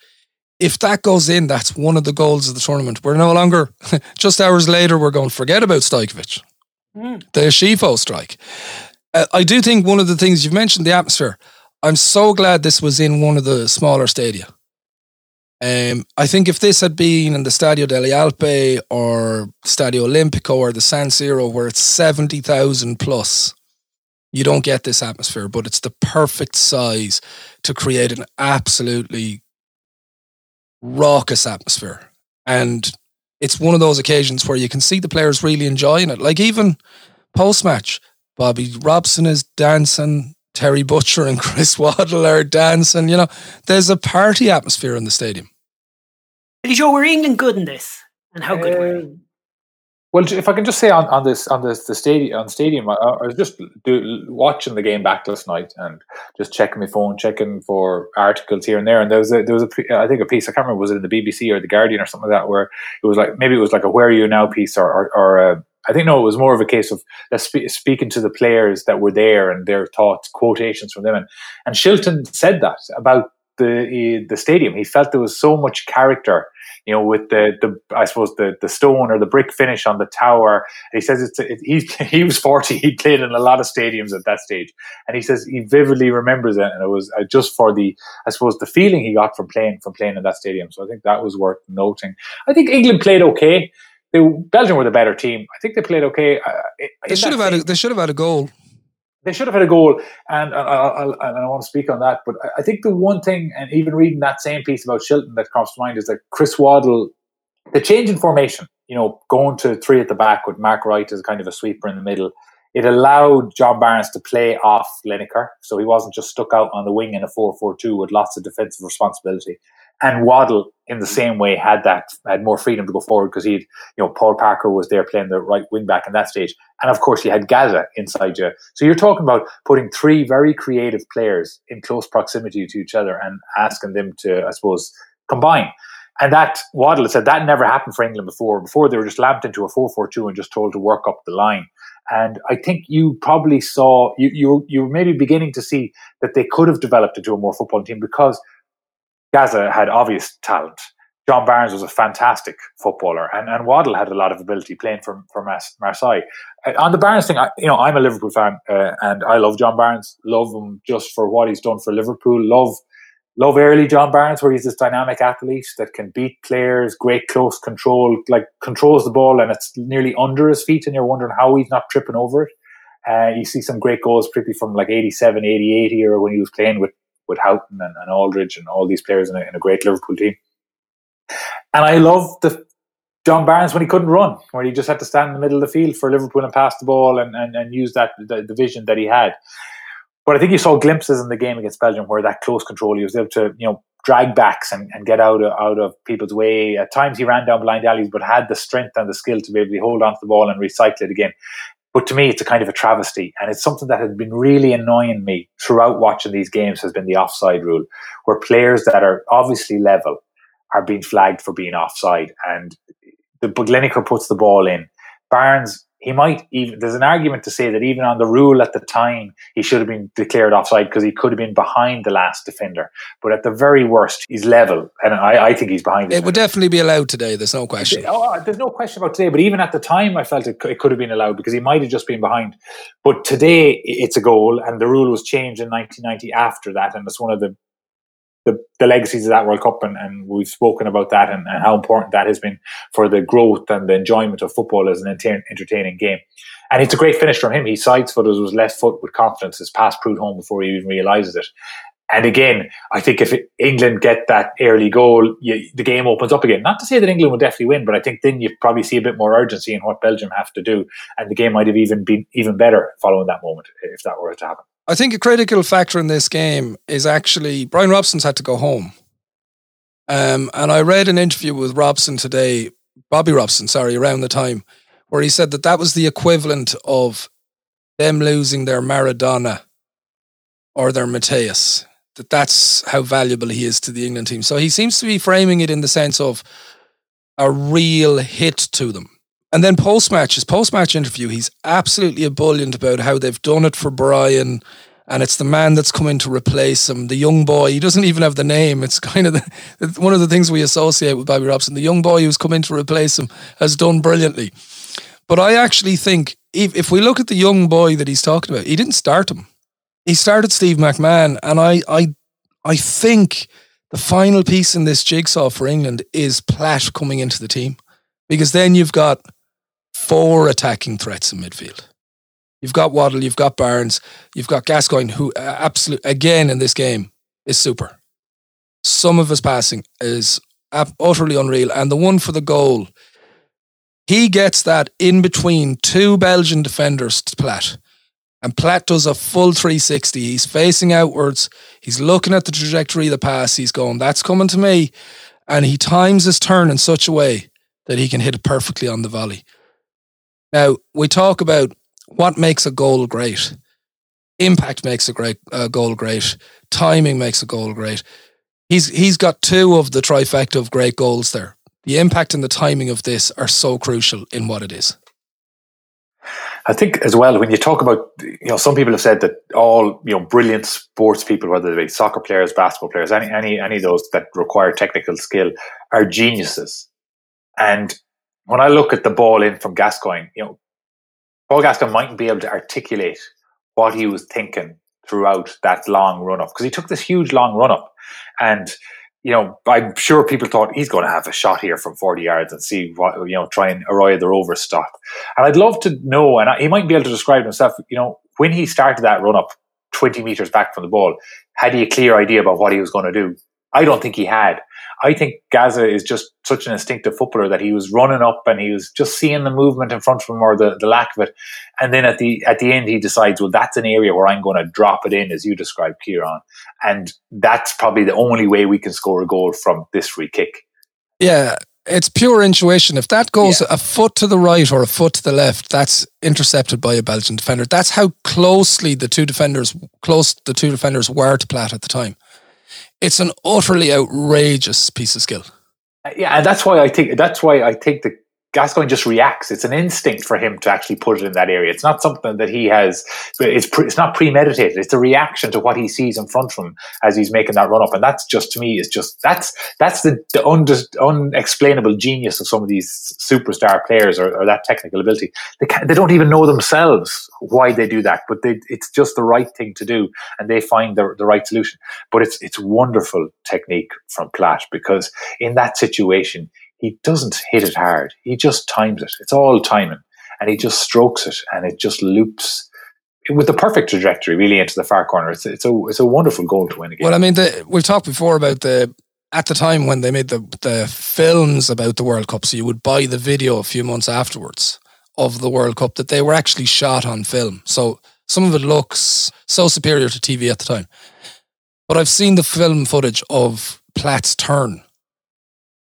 If that goes in, that's one of the goals of the tournament. We're no longer, just hours later, we're going to forget about Stojkovic. Mm. The Scifo strike. Uh, I do think one of the things you've mentioned, the atmosphere. I'm so glad this was in one of the smaller stadia um, I think if this had been in the Stadio delle Alpi or Stadio Olimpico or the San Siro where it's 70,000 plus, you don't get this atmosphere, but it's the perfect size to create an absolutely raucous atmosphere. And it's one of those occasions where you can see the players really enjoying it. Like even post match, Bobby Robson is dancing, Terry Butcher and Chris Waddle are dancing. You know, there's a party atmosphere in the stadium. Billy Joe, were England good in this? And how good uh, were they? Um, well, if I can just say on, on this on this the stadium on stadium, I, I was just do, watching the game back last night and just checking my phone, checking for articles here and there. And there was a, there was a I think a piece I can't remember was it in the BBC or the Guardian or something like that where it was like maybe it was like a "Where Are You Now" piece or or, or I think no, it was more of a case of spe- speaking to the players that were there and their thoughts, quotations from them. And, and Shilton said that about the the stadium. He felt there was so much character you know, with the, the I suppose the the stone or the brick finish on the tower. And he says it's it, he he was forty. He played in a lot of stadiums at that stage, and he says he vividly remembers it, and it was uh, just for the I suppose the feeling he got from playing from playing in that stadium. So I think that was worth noting. I think England played okay. They, Belgium were the better team. I think they played okay. Uh, they should have had a, they should have had a goal they should have had a goal, and, I, I, I, I want to speak on that. But I think the one thing, and even reading that same piece about Shilton that comes to mind, is that Chris Waddle, the change in formation, you know, going to three at the back with Mark Wright as kind of a sweeper in the middle, it allowed John Barnes to play off Lineker, so he wasn't just stuck out on the wing in a 4-4-2 with lots of defensive responsibility. And Waddle, in the same way, had that had more freedom to go forward because he'd, you know, Paul Parker was there playing the right wing back in that stage, and of course you had Gaza inside you. So you're talking about putting three very creative players in close proximity to each other and asking them to, I suppose, combine. And that Waddle said that never happened for England before. Before they were just lamped into a four-four-two and just told to work up the line. And I think you probably saw you you you were maybe beginning to see that they could have developed into a more football team because Gaza had obvious talent. John Barnes was a fantastic footballer, and, and Waddle had a lot of ability playing for, for Marseille. Uh, on the Barnes thing, I, you know, I'm a Liverpool fan, uh, and I love John Barnes. Love him just for what he's done for Liverpool. Love, love early John Barnes, where he's this dynamic athlete that can beat players, great close control, like controls the ball, and it's nearly under his feet, and you're wondering how he's not tripping over it. Uh, you see some great goals, particularly from like 87, 88 here when he was playing with with Houghton and, and Aldridge and all these players in a, in a great Liverpool team. And I love the John Barnes when he couldn't run, where he just had to stand in the middle of the field for Liverpool and pass the ball and, and, and use that the, the vision that he had. But I think you saw glimpses in the game against Belgium where that close control, he was able to, you know, drag backs and, and get out of, out of people's way. At times he ran down blind alleys, but had the strength and the skill to be able to hold on to the ball and recycle it again. But to me, it's a kind of a travesty, and it's something that has been really annoying me throughout watching these games. Has been the offside rule, where players that are obviously level are being flagged for being offside, and the Lineker puts the ball in. Barnes he might even there's an argument to say that even on the rule at the time he should have been declared offside because he could have been behind the last defender. But at the very worst he's level and i, I think he's behind it would definitely be allowed today there's no question. Oh, uh, there's no question about today but even at the time i felt it, it could have been allowed because he might have just been behind. But today it's a goal and the rule was changed in 1990 after that and it's one of the the, the legacies of that World Cup, and, and we've spoken about that and, and, how important that has been for the growth and the enjoyment of football as an entertaining game. And it's a great finish from him. He sides footed with left foot with confidence. His pass proved home before he even realises it. And again, I think if England get that early goal, you, the game opens up again. Not to say that England will definitely win, but I think then you probably see a bit more urgency in what Belgium have to do, and the game might have even been even better following that moment if that were to happen. I think a critical factor in this game is actually Brian Robson's had to go home. Um, and I read an interview with Robson today, Bobby Robson, sorry, around the time, where he said that that was the equivalent of them losing their Maradona or their Matthäus. That that's how valuable he is to the England team. So he seems to be framing it in the sense of a real hit to them. And then post match, his post match interview, he's absolutely ebullient about how they've done it for Brian. And it's the man that's coming to replace him, the young boy. He doesn't even have the name. It's kind of the, one of the things we associate with Bobby Robson. The young boy who's come in to replace him has done brilliantly. But I actually think if, if we look at the young boy that he's talking about, he didn't start him. He started Steve McMahon. And I, I, I think the final piece in this jigsaw for England is Platt coming into the team. Because then you've got four attacking threats in midfield. You've got Waddle, you've got Barnes, you've got Gascoigne, who uh, absolute again in this game is super. Some of his passing is utterly unreal, and the one for the goal, he gets that in between two Belgian defenders to Platt. And Platt does a full 360. He's facing outwards. He's looking at the trajectory of the pass. He's going, that's coming to me. And he times his turn in such a way that he can hit it perfectly on the volley. Now, we talk about what makes a goal great. Impact makes a great uh, goal great. Timing makes a goal great. He's he's got two of the trifecta of great goals there. The impact and the timing of this are so crucial in what it is. I think as well when you talk about you know some people have said that all you know brilliant sports people whether they be soccer players basketball players any any any of those that require technical skill are geniuses and when I look at the ball in from Gascoigne, you know, Paul Gascoigne mightn't be able to articulate what he was thinking throughout that long run up because he took this huge long run up and you know i'm sure people thought he's going to have a shot here from 40 yards and see what you know try and arroy the over stop and i'd love to know and he might be able to describe himself you know when he started that run up 20 meters back from the ball had he a clear idea about what he was going to do? I don't think he had I think Gaza is just such an instinctive footballer that he was running up and he was just seeing the movement in front of him or the, the lack of it. And then at the at the end he decides, well, that's an area where I'm going to drop it in, as you described, Kieran. And that's probably the only way we can score a goal from this free kick. Yeah, it's pure intuition. If that goes yeah. a foot to the right or a foot to the left, that's intercepted by a Belgian defender. That's how closely the two defenders close the two defenders were to Platt at the time. It's an utterly outrageous piece of skill. Yeah, and that's why I think that's why I think the Gascoigne just reacts. It's an instinct for him to actually put it in that area. It's not something that he has. It's pre, it's not premeditated. It's a reaction to what he sees in front of him as he's making that run up, and that's just to me is just that's that's the, the un, unexplainable genius of some of these superstar players or, or that technical ability. They they don't even know themselves why they do that, but they, it's just the right thing to do, and they find the, the right solution. But it's it's wonderful technique from Platt because in that situation he doesn't hit it hard. He just times it. It's all timing. And he just strokes it and it just loops with the perfect trajectory really into the far corner. It's, it's, a, it's a wonderful goal to win again. Well, I mean, the, we've talked before about the, at the time when they made the, the films about the World Cup, so you would buy the video a few months afterwards of the World Cup that they were actually shot on film. So some of it looks so superior to TV at the time. But I've seen the film footage of Platt's turn.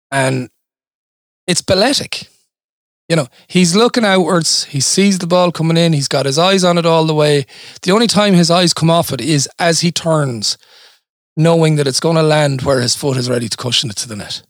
And it's balletic. You know, he's looking outwards. He sees the ball coming in. He's got his eyes on it all the way. The only time his eyes come off it is as he turns, knowing that it's going to land where his foot is ready to cushion it to the net.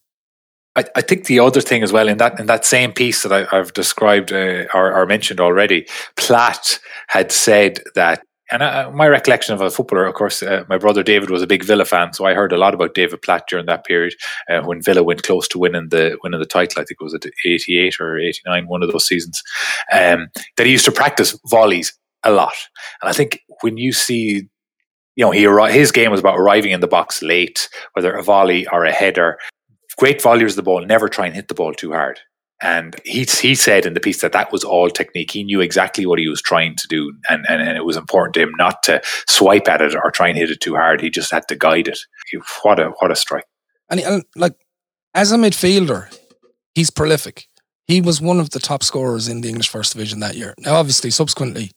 I, I think the other thing as well in that in that same piece that I, have described uh, or, or, mentioned already, Platt had said that and uh, my recollection of a footballer, of course, uh, my brother David was a big Villa fan, so I heard a lot about David Platt during that period uh, when Villa went close to winning the winning the title. I think it was at eighty eight or eighty nine, one of those seasons. Um, that he used to practice volleys a lot, and I think when you see. You know, he his game was about arriving in the box late, whether a volley or a header. Great volleys of the ball, never try and hit the ball too hard. And he he said in the piece that that was all technique. He knew exactly what he was trying to do, and, and, and it was important to him not to swipe at it or try and hit it too hard. He just had to guide it. What a what a strike! And, and like as a midfielder, he's prolific. He was one of the top scorers in the English First Division that year. Now, obviously, subsequently,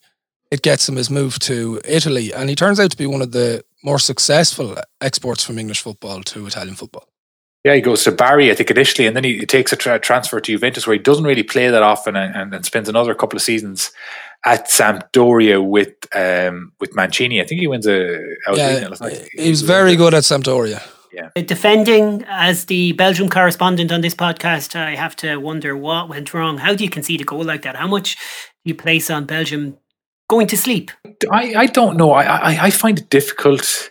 it gets him his move to Italy, and he turns out to be one of the more successful exports from English football to Italian football. Yeah, he goes to Bari, I think, initially, and then he, takes a tra- transfer to Juventus, where he doesn't really play that often, and, and, spends another couple of seasons at Sampdoria with um, with Mancini. I think he wins a. yeah, like, he was very good at Sampdoria. Yeah. Defending as the Belgium correspondent on this podcast, I have to wonder what went wrong. How do you concede a goal like that? How much do you place on Belgium going to sleep? I, I don't know. I, I, I find it difficult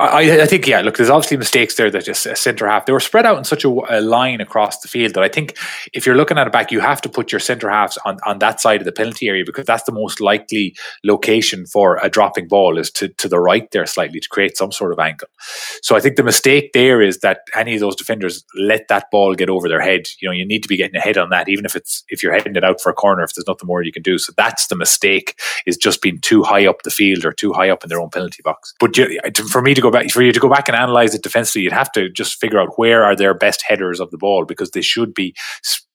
I, I, think yeah. Look, there's obviously mistakes there that just a centre half they were spread out in such a, a, line across the field that I think if you're looking at it back, you have to put your centre halves on, on that side of the penalty area because that's the most likely location for a dropping ball is to to the right there slightly to create some sort of angle. So I think the mistake there is that any of those defenders let that ball get over their head. You know, you need to be getting ahead on that, even if it's if you're heading it out for a corner if there's nothing more you can do. So that's the mistake is just being too high up the field or too high up in their own penalty box. But for me to go go back for you to go back and analyze it defensively, you'd have to just figure out where are their best headers of the ball because they should be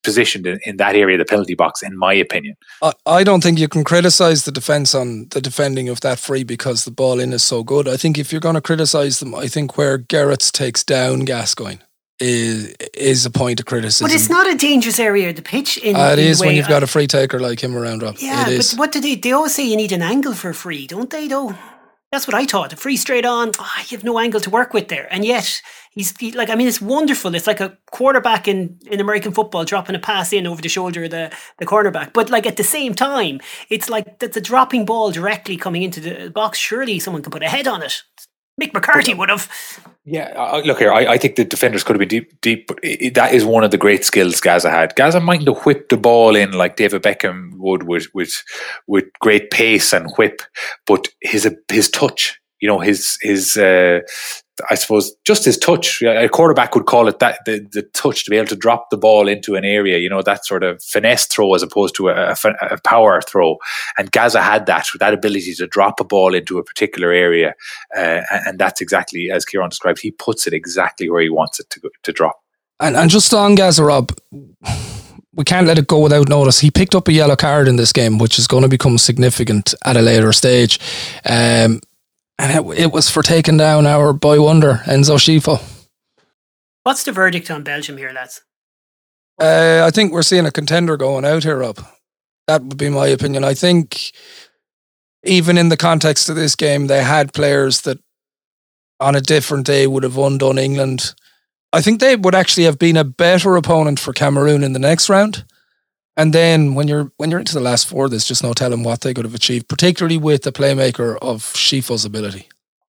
positioned in, in that area of the penalty box, in my opinion. I, I don't think you can criticize the defense on the defending of that free because the ball in is so good. I think if you're going to criticize them, I think where Gerets takes down Gascoigne is is a point of criticism. But it's not a dangerous area of the pitch. In, uh, it in is when you've got a free taker like him around. Rob. Yeah, but what do they? They always say you need an angle for free, don't they? Though that's what I thought. A free straight on, oh, you have no angle to work with there. And yet, he's he, like, I mean, it's wonderful. It's like a quarterback in, in American football dropping a pass in over the shoulder of the, the cornerback. But like at the same time, it's like that's a dropping ball directly coming into the box. Surely someone can put a head on it. Mick McCarthy uh, would have. Yeah, look here. I, I, think the defenders could have been deep, deep. But it, that is one of the great skills Gaza had. Gaza mightn't have whipped the ball in like David Beckham would with with with great pace and whip, but his his touch, you know, his his uh, I suppose just his touch. A quarterback would call it that the, the touch to be able to drop the ball into an area, you know, that sort of finesse throw as opposed to a, a, power throw. And Gaza had that, that ability to drop a ball into a particular area. Uh, and, that's exactly as Kieran described. He puts it exactly where he wants it to, to drop. And, and just on Gaza, Rob, we can't let it go without notice. He picked up a yellow card in this game, which is going to become significant at a later stage. Um, and it, it was for taking down our boy wonder, Enzo Scifo. What's the verdict on Belgium here, lads? Uh, I think we're seeing a contender going out here, Rob. That would be my opinion. I think even in the context of this game, they had players that on a different day would have undone England. I think they would actually have been a better opponent for Cameroon in the next round. And then when you're when you're into the last four, there's just no telling what they could have achieved, particularly with the playmaker of Scifo's ability.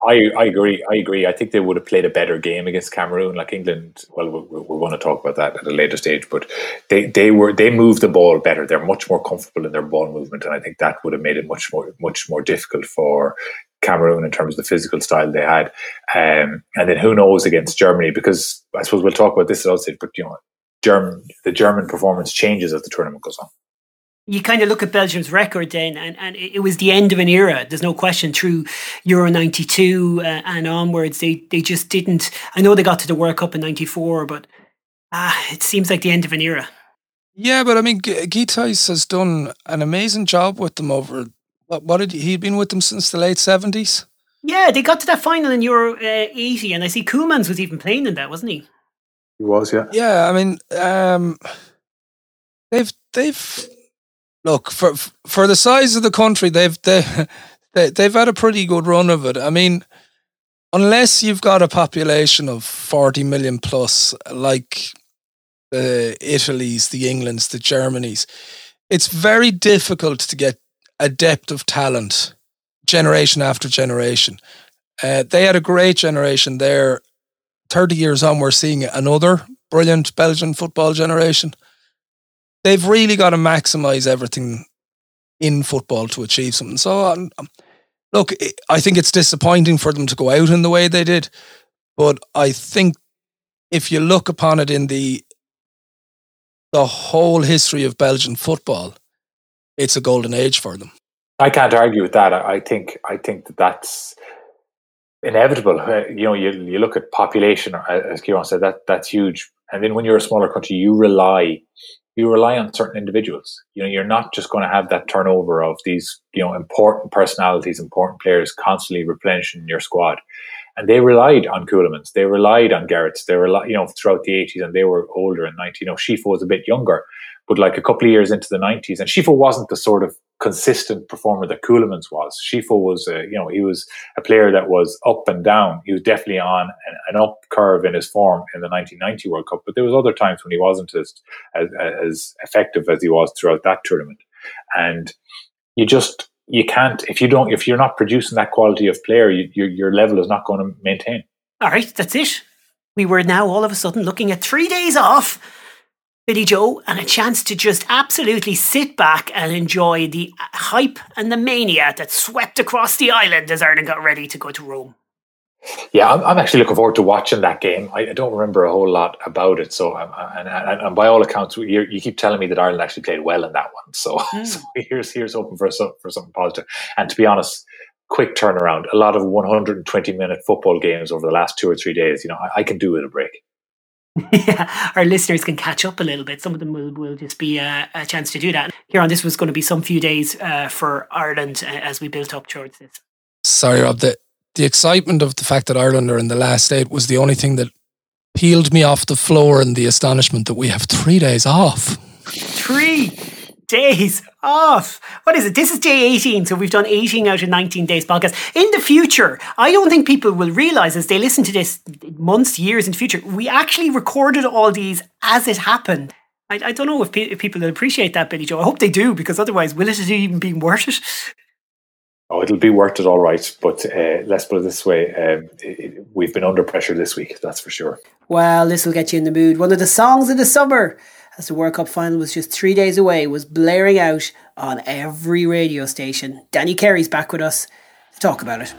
I, I agree. I agree. I think they would have played a better game against Cameroon, like England. Well, we're, we're going to talk about that at a later stage, but they, they were they moved the ball better. They're much more comfortable in their ball movement, and I think that would have made it much more much more difficult for Cameroon in terms of the physical style they had. Um, and then who knows against Germany? Because I suppose we'll talk about this at also, but you know, German the German performance changes as the tournament goes on. You kind of look at Belgium's record then, and, and it was the end of an era. There's no question through Euro 92 uh, and onwards. They, they just didn't. I know they got to the World Cup in 94, but ah, it seems like the end of an era. Yeah, but I mean, Guy Thys has done an amazing job with them over. What, what did he, he'd been with them since the late 70s? Yeah, they got to that final in Euro uh, 80, and I see Ceulemans was even playing in that, wasn't he? He was, yeah. Yeah, I mean, um, they've they've look for for the size of the country they've they, they they've had a pretty good run of it. I mean, unless you've got a population of forty million plus, like the Italy's, the England's, the Germany's, it's very difficult to get a depth of talent generation after generation. Uh, they had a great generation there. 30 years on, we're seeing another brilliant Belgian football generation. They've really got to maximize everything in football to achieve something. So, um, um, look, I think it's disappointing for them to go out in the way they did. But I think if you look upon it in the the whole history of Belgian football, it's a golden age for them. I can't argue with that. I think I think that that's inevitable. Uh, you know, you you look at population, uh, as Kieran said, that that's huge. And then when you're a smaller country, you rely you rely on certain individuals. You know, you're not just going to have that turnover of these you know important personalities, important players constantly replenishing your squad. And they relied on Ceulemans, they relied on Gerets, they were you know throughout the 80s, and they were older in 90. You know, Scifo was a bit younger, but like a couple of years into the 90s, and Scifo wasn't the sort of consistent performer that Ceulemans was. Scifo was, uh, you know, he was a player that was up and down. He was definitely on an, an, up curve in his form in the 1990 World Cup, but there was other times when he wasn't as, as, as effective as he was throughout that tournament. And you just you can't if you don't if you're not producing that quality of player, you, your your level is not going to maintain. All right, that's it. We were now all of a sudden looking at three days off Billy Joe and a chance to just absolutely sit back and enjoy the hype and the mania that swept across the island as Ireland got ready to go to Rome. Yeah, I'm, I'm actually looking forward to watching that game. I, I don't remember a whole lot about it, so um, uh, and, uh, and, and, by all accounts, you, you keep telling me that Ireland actually played well in that one. So, mm. so here's here's hoping for for something positive. And to be honest, quick turnaround. A lot of 120 minute football games over the last two or three days. You know, I, I can do with a break. yeah, our listeners can catch up a little bit. Some of them will, will just be a, a chance to do that. Here on this was going to be some few days uh, for Ireland uh, as we built up towards this. Sorry, Rob. The, the excitement of the fact that Ireland are in the last eight was the only thing that peeled me off the floor and the astonishment that we have three days off. Three days off. What is it? This is day 18, so we've done 18 out of 19 days podcast. In the future, I don't think people will realize as they listen to this months, years in the future, we actually recorded all these as it happened. I, I don't know if, pe- if people will appreciate that, Billy Joe. I hope they do, because otherwise, will it even be worth it? Oh, it'll be worth it, all right. But uh, let's put it this way: um, it, we've been under pressure this week, that's for sure. Well, this will get you in the mood. One of the songs of the summer as the World Cup final was just three days away, was blaring out on every radio station. Danny Carey's back with us to talk about it.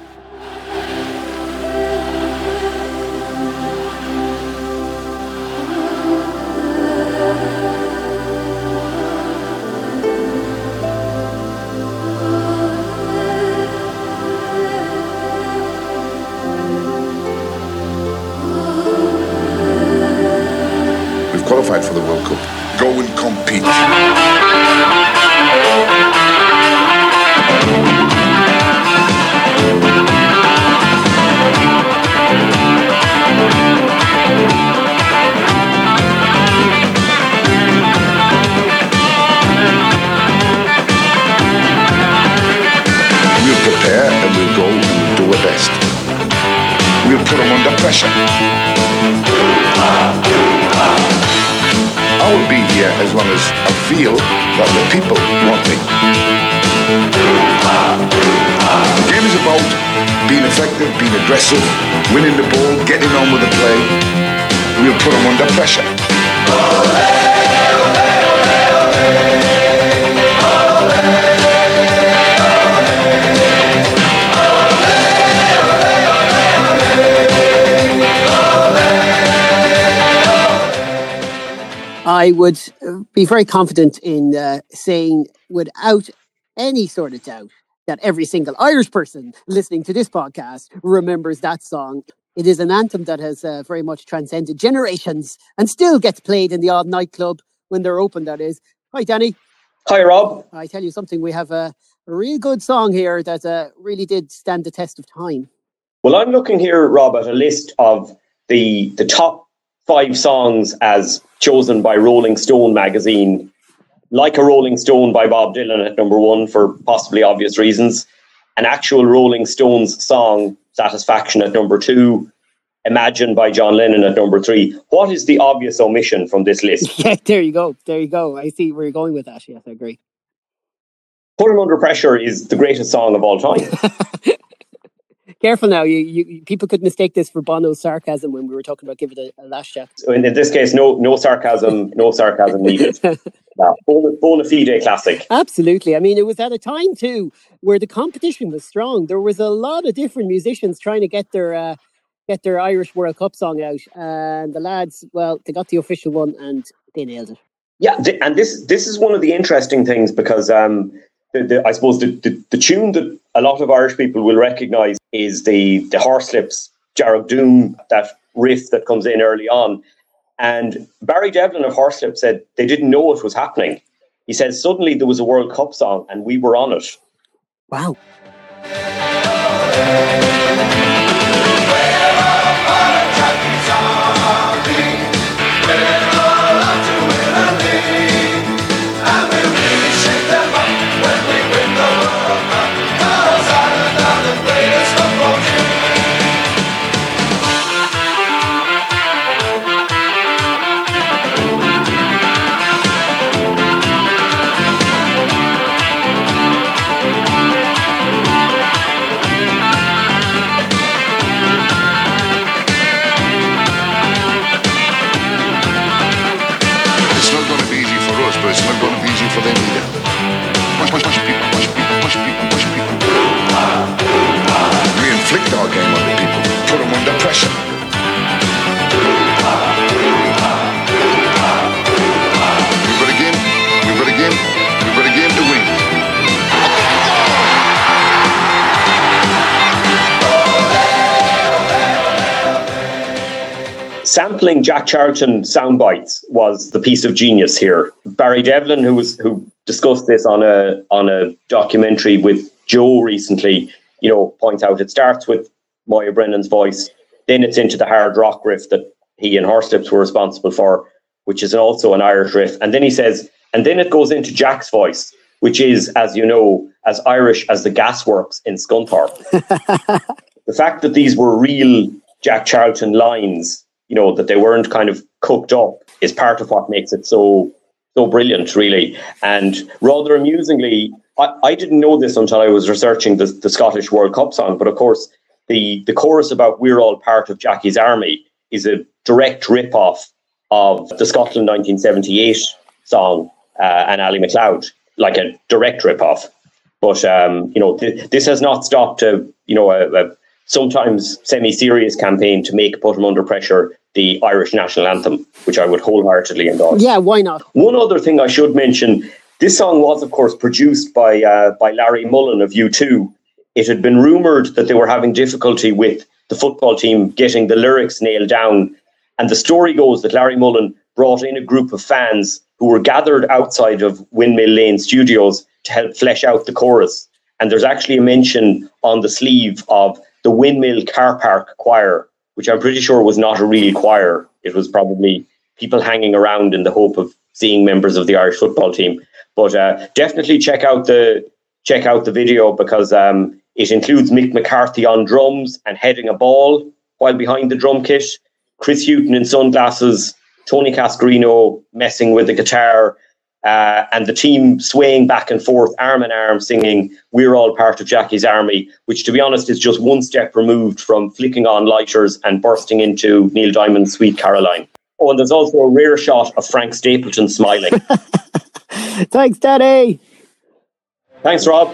Qualified for the World Cup. Go and compete. We'll prepare and we'll go and we'll do our best. We'll put them under pressure. I will be here as long as I feel that the people want me. The game is about being effective, being aggressive, winning the ball, getting on with the play. We'll put them under pressure. I would uh, be very confident in uh, saying, without any sort of doubt, that every single Irish person listening to this podcast remembers that song. It is an anthem that has uh, very much transcended generations and still gets played in the odd nightclub when they're open, that is. Hi, Danny. Hi, Rob. I tell you something, we have a, a real good song here that uh, really did stand the test of time. Well, I'm looking here, Rob, at a list of the the top five songs as chosen by Rolling Stone magazine like a Rolling Stone by Bob Dylan at number one for possibly obvious reasons, an actual Rolling Stones song, Satisfaction at number two, Imagine by John Lennon at number three. What is the obvious omission from this list? Yeah, there you go. There you go. I see where you're going with that. Yes, I agree. Put 'Em Under Pressure is the greatest song of all time. Careful now. You, you people could mistake this for Bono's sarcasm when we were talking about give it a, a last shot. So in, in this case, no no sarcasm, no sarcasm needed. yeah, bona, fide classic. Absolutely. I mean, it was at a time too where the competition was strong. There was a lot of different musicians trying to get their uh, get their Irish World Cup song out, and the lads, well, they got the official one and they nailed it. Yeah, and this this is one of the interesting things because um, the, the, I suppose the, the, the tune that a lot of Irish people will recognise is the the Horslips, Dearg Doom, that riff that comes in early on. And Barry Devlin of Horslip said they didn't know it was happening. He said suddenly there was a World Cup song and we were on it. Wow. Sampling Jack Charlton sound bites was the piece of genius here. Barry Devlin, who was who discussed this on a on a documentary with Joe recently, you know, points out it starts with Moya Brennan's voice, then it's into the hard rock riff that he and Horslips were responsible for, which is also an Irish riff. And then he says, and then it goes into Jack's voice, which is, as you know, as Irish as the gasworks in Scunthorpe. the fact that these were real Jack Charlton lines, you know, that they weren't kind of cooked up, is part of what makes it so so brilliant, really. And rather amusingly, I, I didn't know this until I was researching the, the Scottish World Cup song, but of course, the the chorus about "We're all part of Jackie's army" is a direct rip-off of the Scotland 1978 song uh, and Ally MacLeod, like a direct rip-off. But um, you know, th- this has not stopped a you know a, a sometimes semi-serious campaign to make put "Put 'Em Under Pressure" the Irish national anthem, which I would wholeheartedly endorse. Yeah, why not? One other thing I should mention: this song was, of course, produced by uh, by Larry Mullen of U2. It had been rumored that they were having difficulty with the football team getting the lyrics nailed down, and the story goes that Larry Mullen brought in a group of fans who were gathered outside of Windmill Lane Studios to help flesh out the chorus. And there's actually a mention on the sleeve of the Windmill Car Park Choir, which I'm pretty sure was not a real choir. It was probably people hanging around in the hope of seeing members of the Irish football team. But uh, definitely check out the check out the video because um, it includes Mick McCarthy on drums and heading a ball while behind the drum kit. Chris Hughton in sunglasses, Tony Cascarino messing with the guitar, uh, and the team swaying back and forth, arm in arm, singing "We're all part of Jackie's army," which, to be honest, is just one step removed from flicking on lighters and bursting into Neil Diamond's "Sweet Caroline." Oh, and there's also a rare shot of Frank Stapleton smiling. Thanks, Daddy. Thanks, Rob.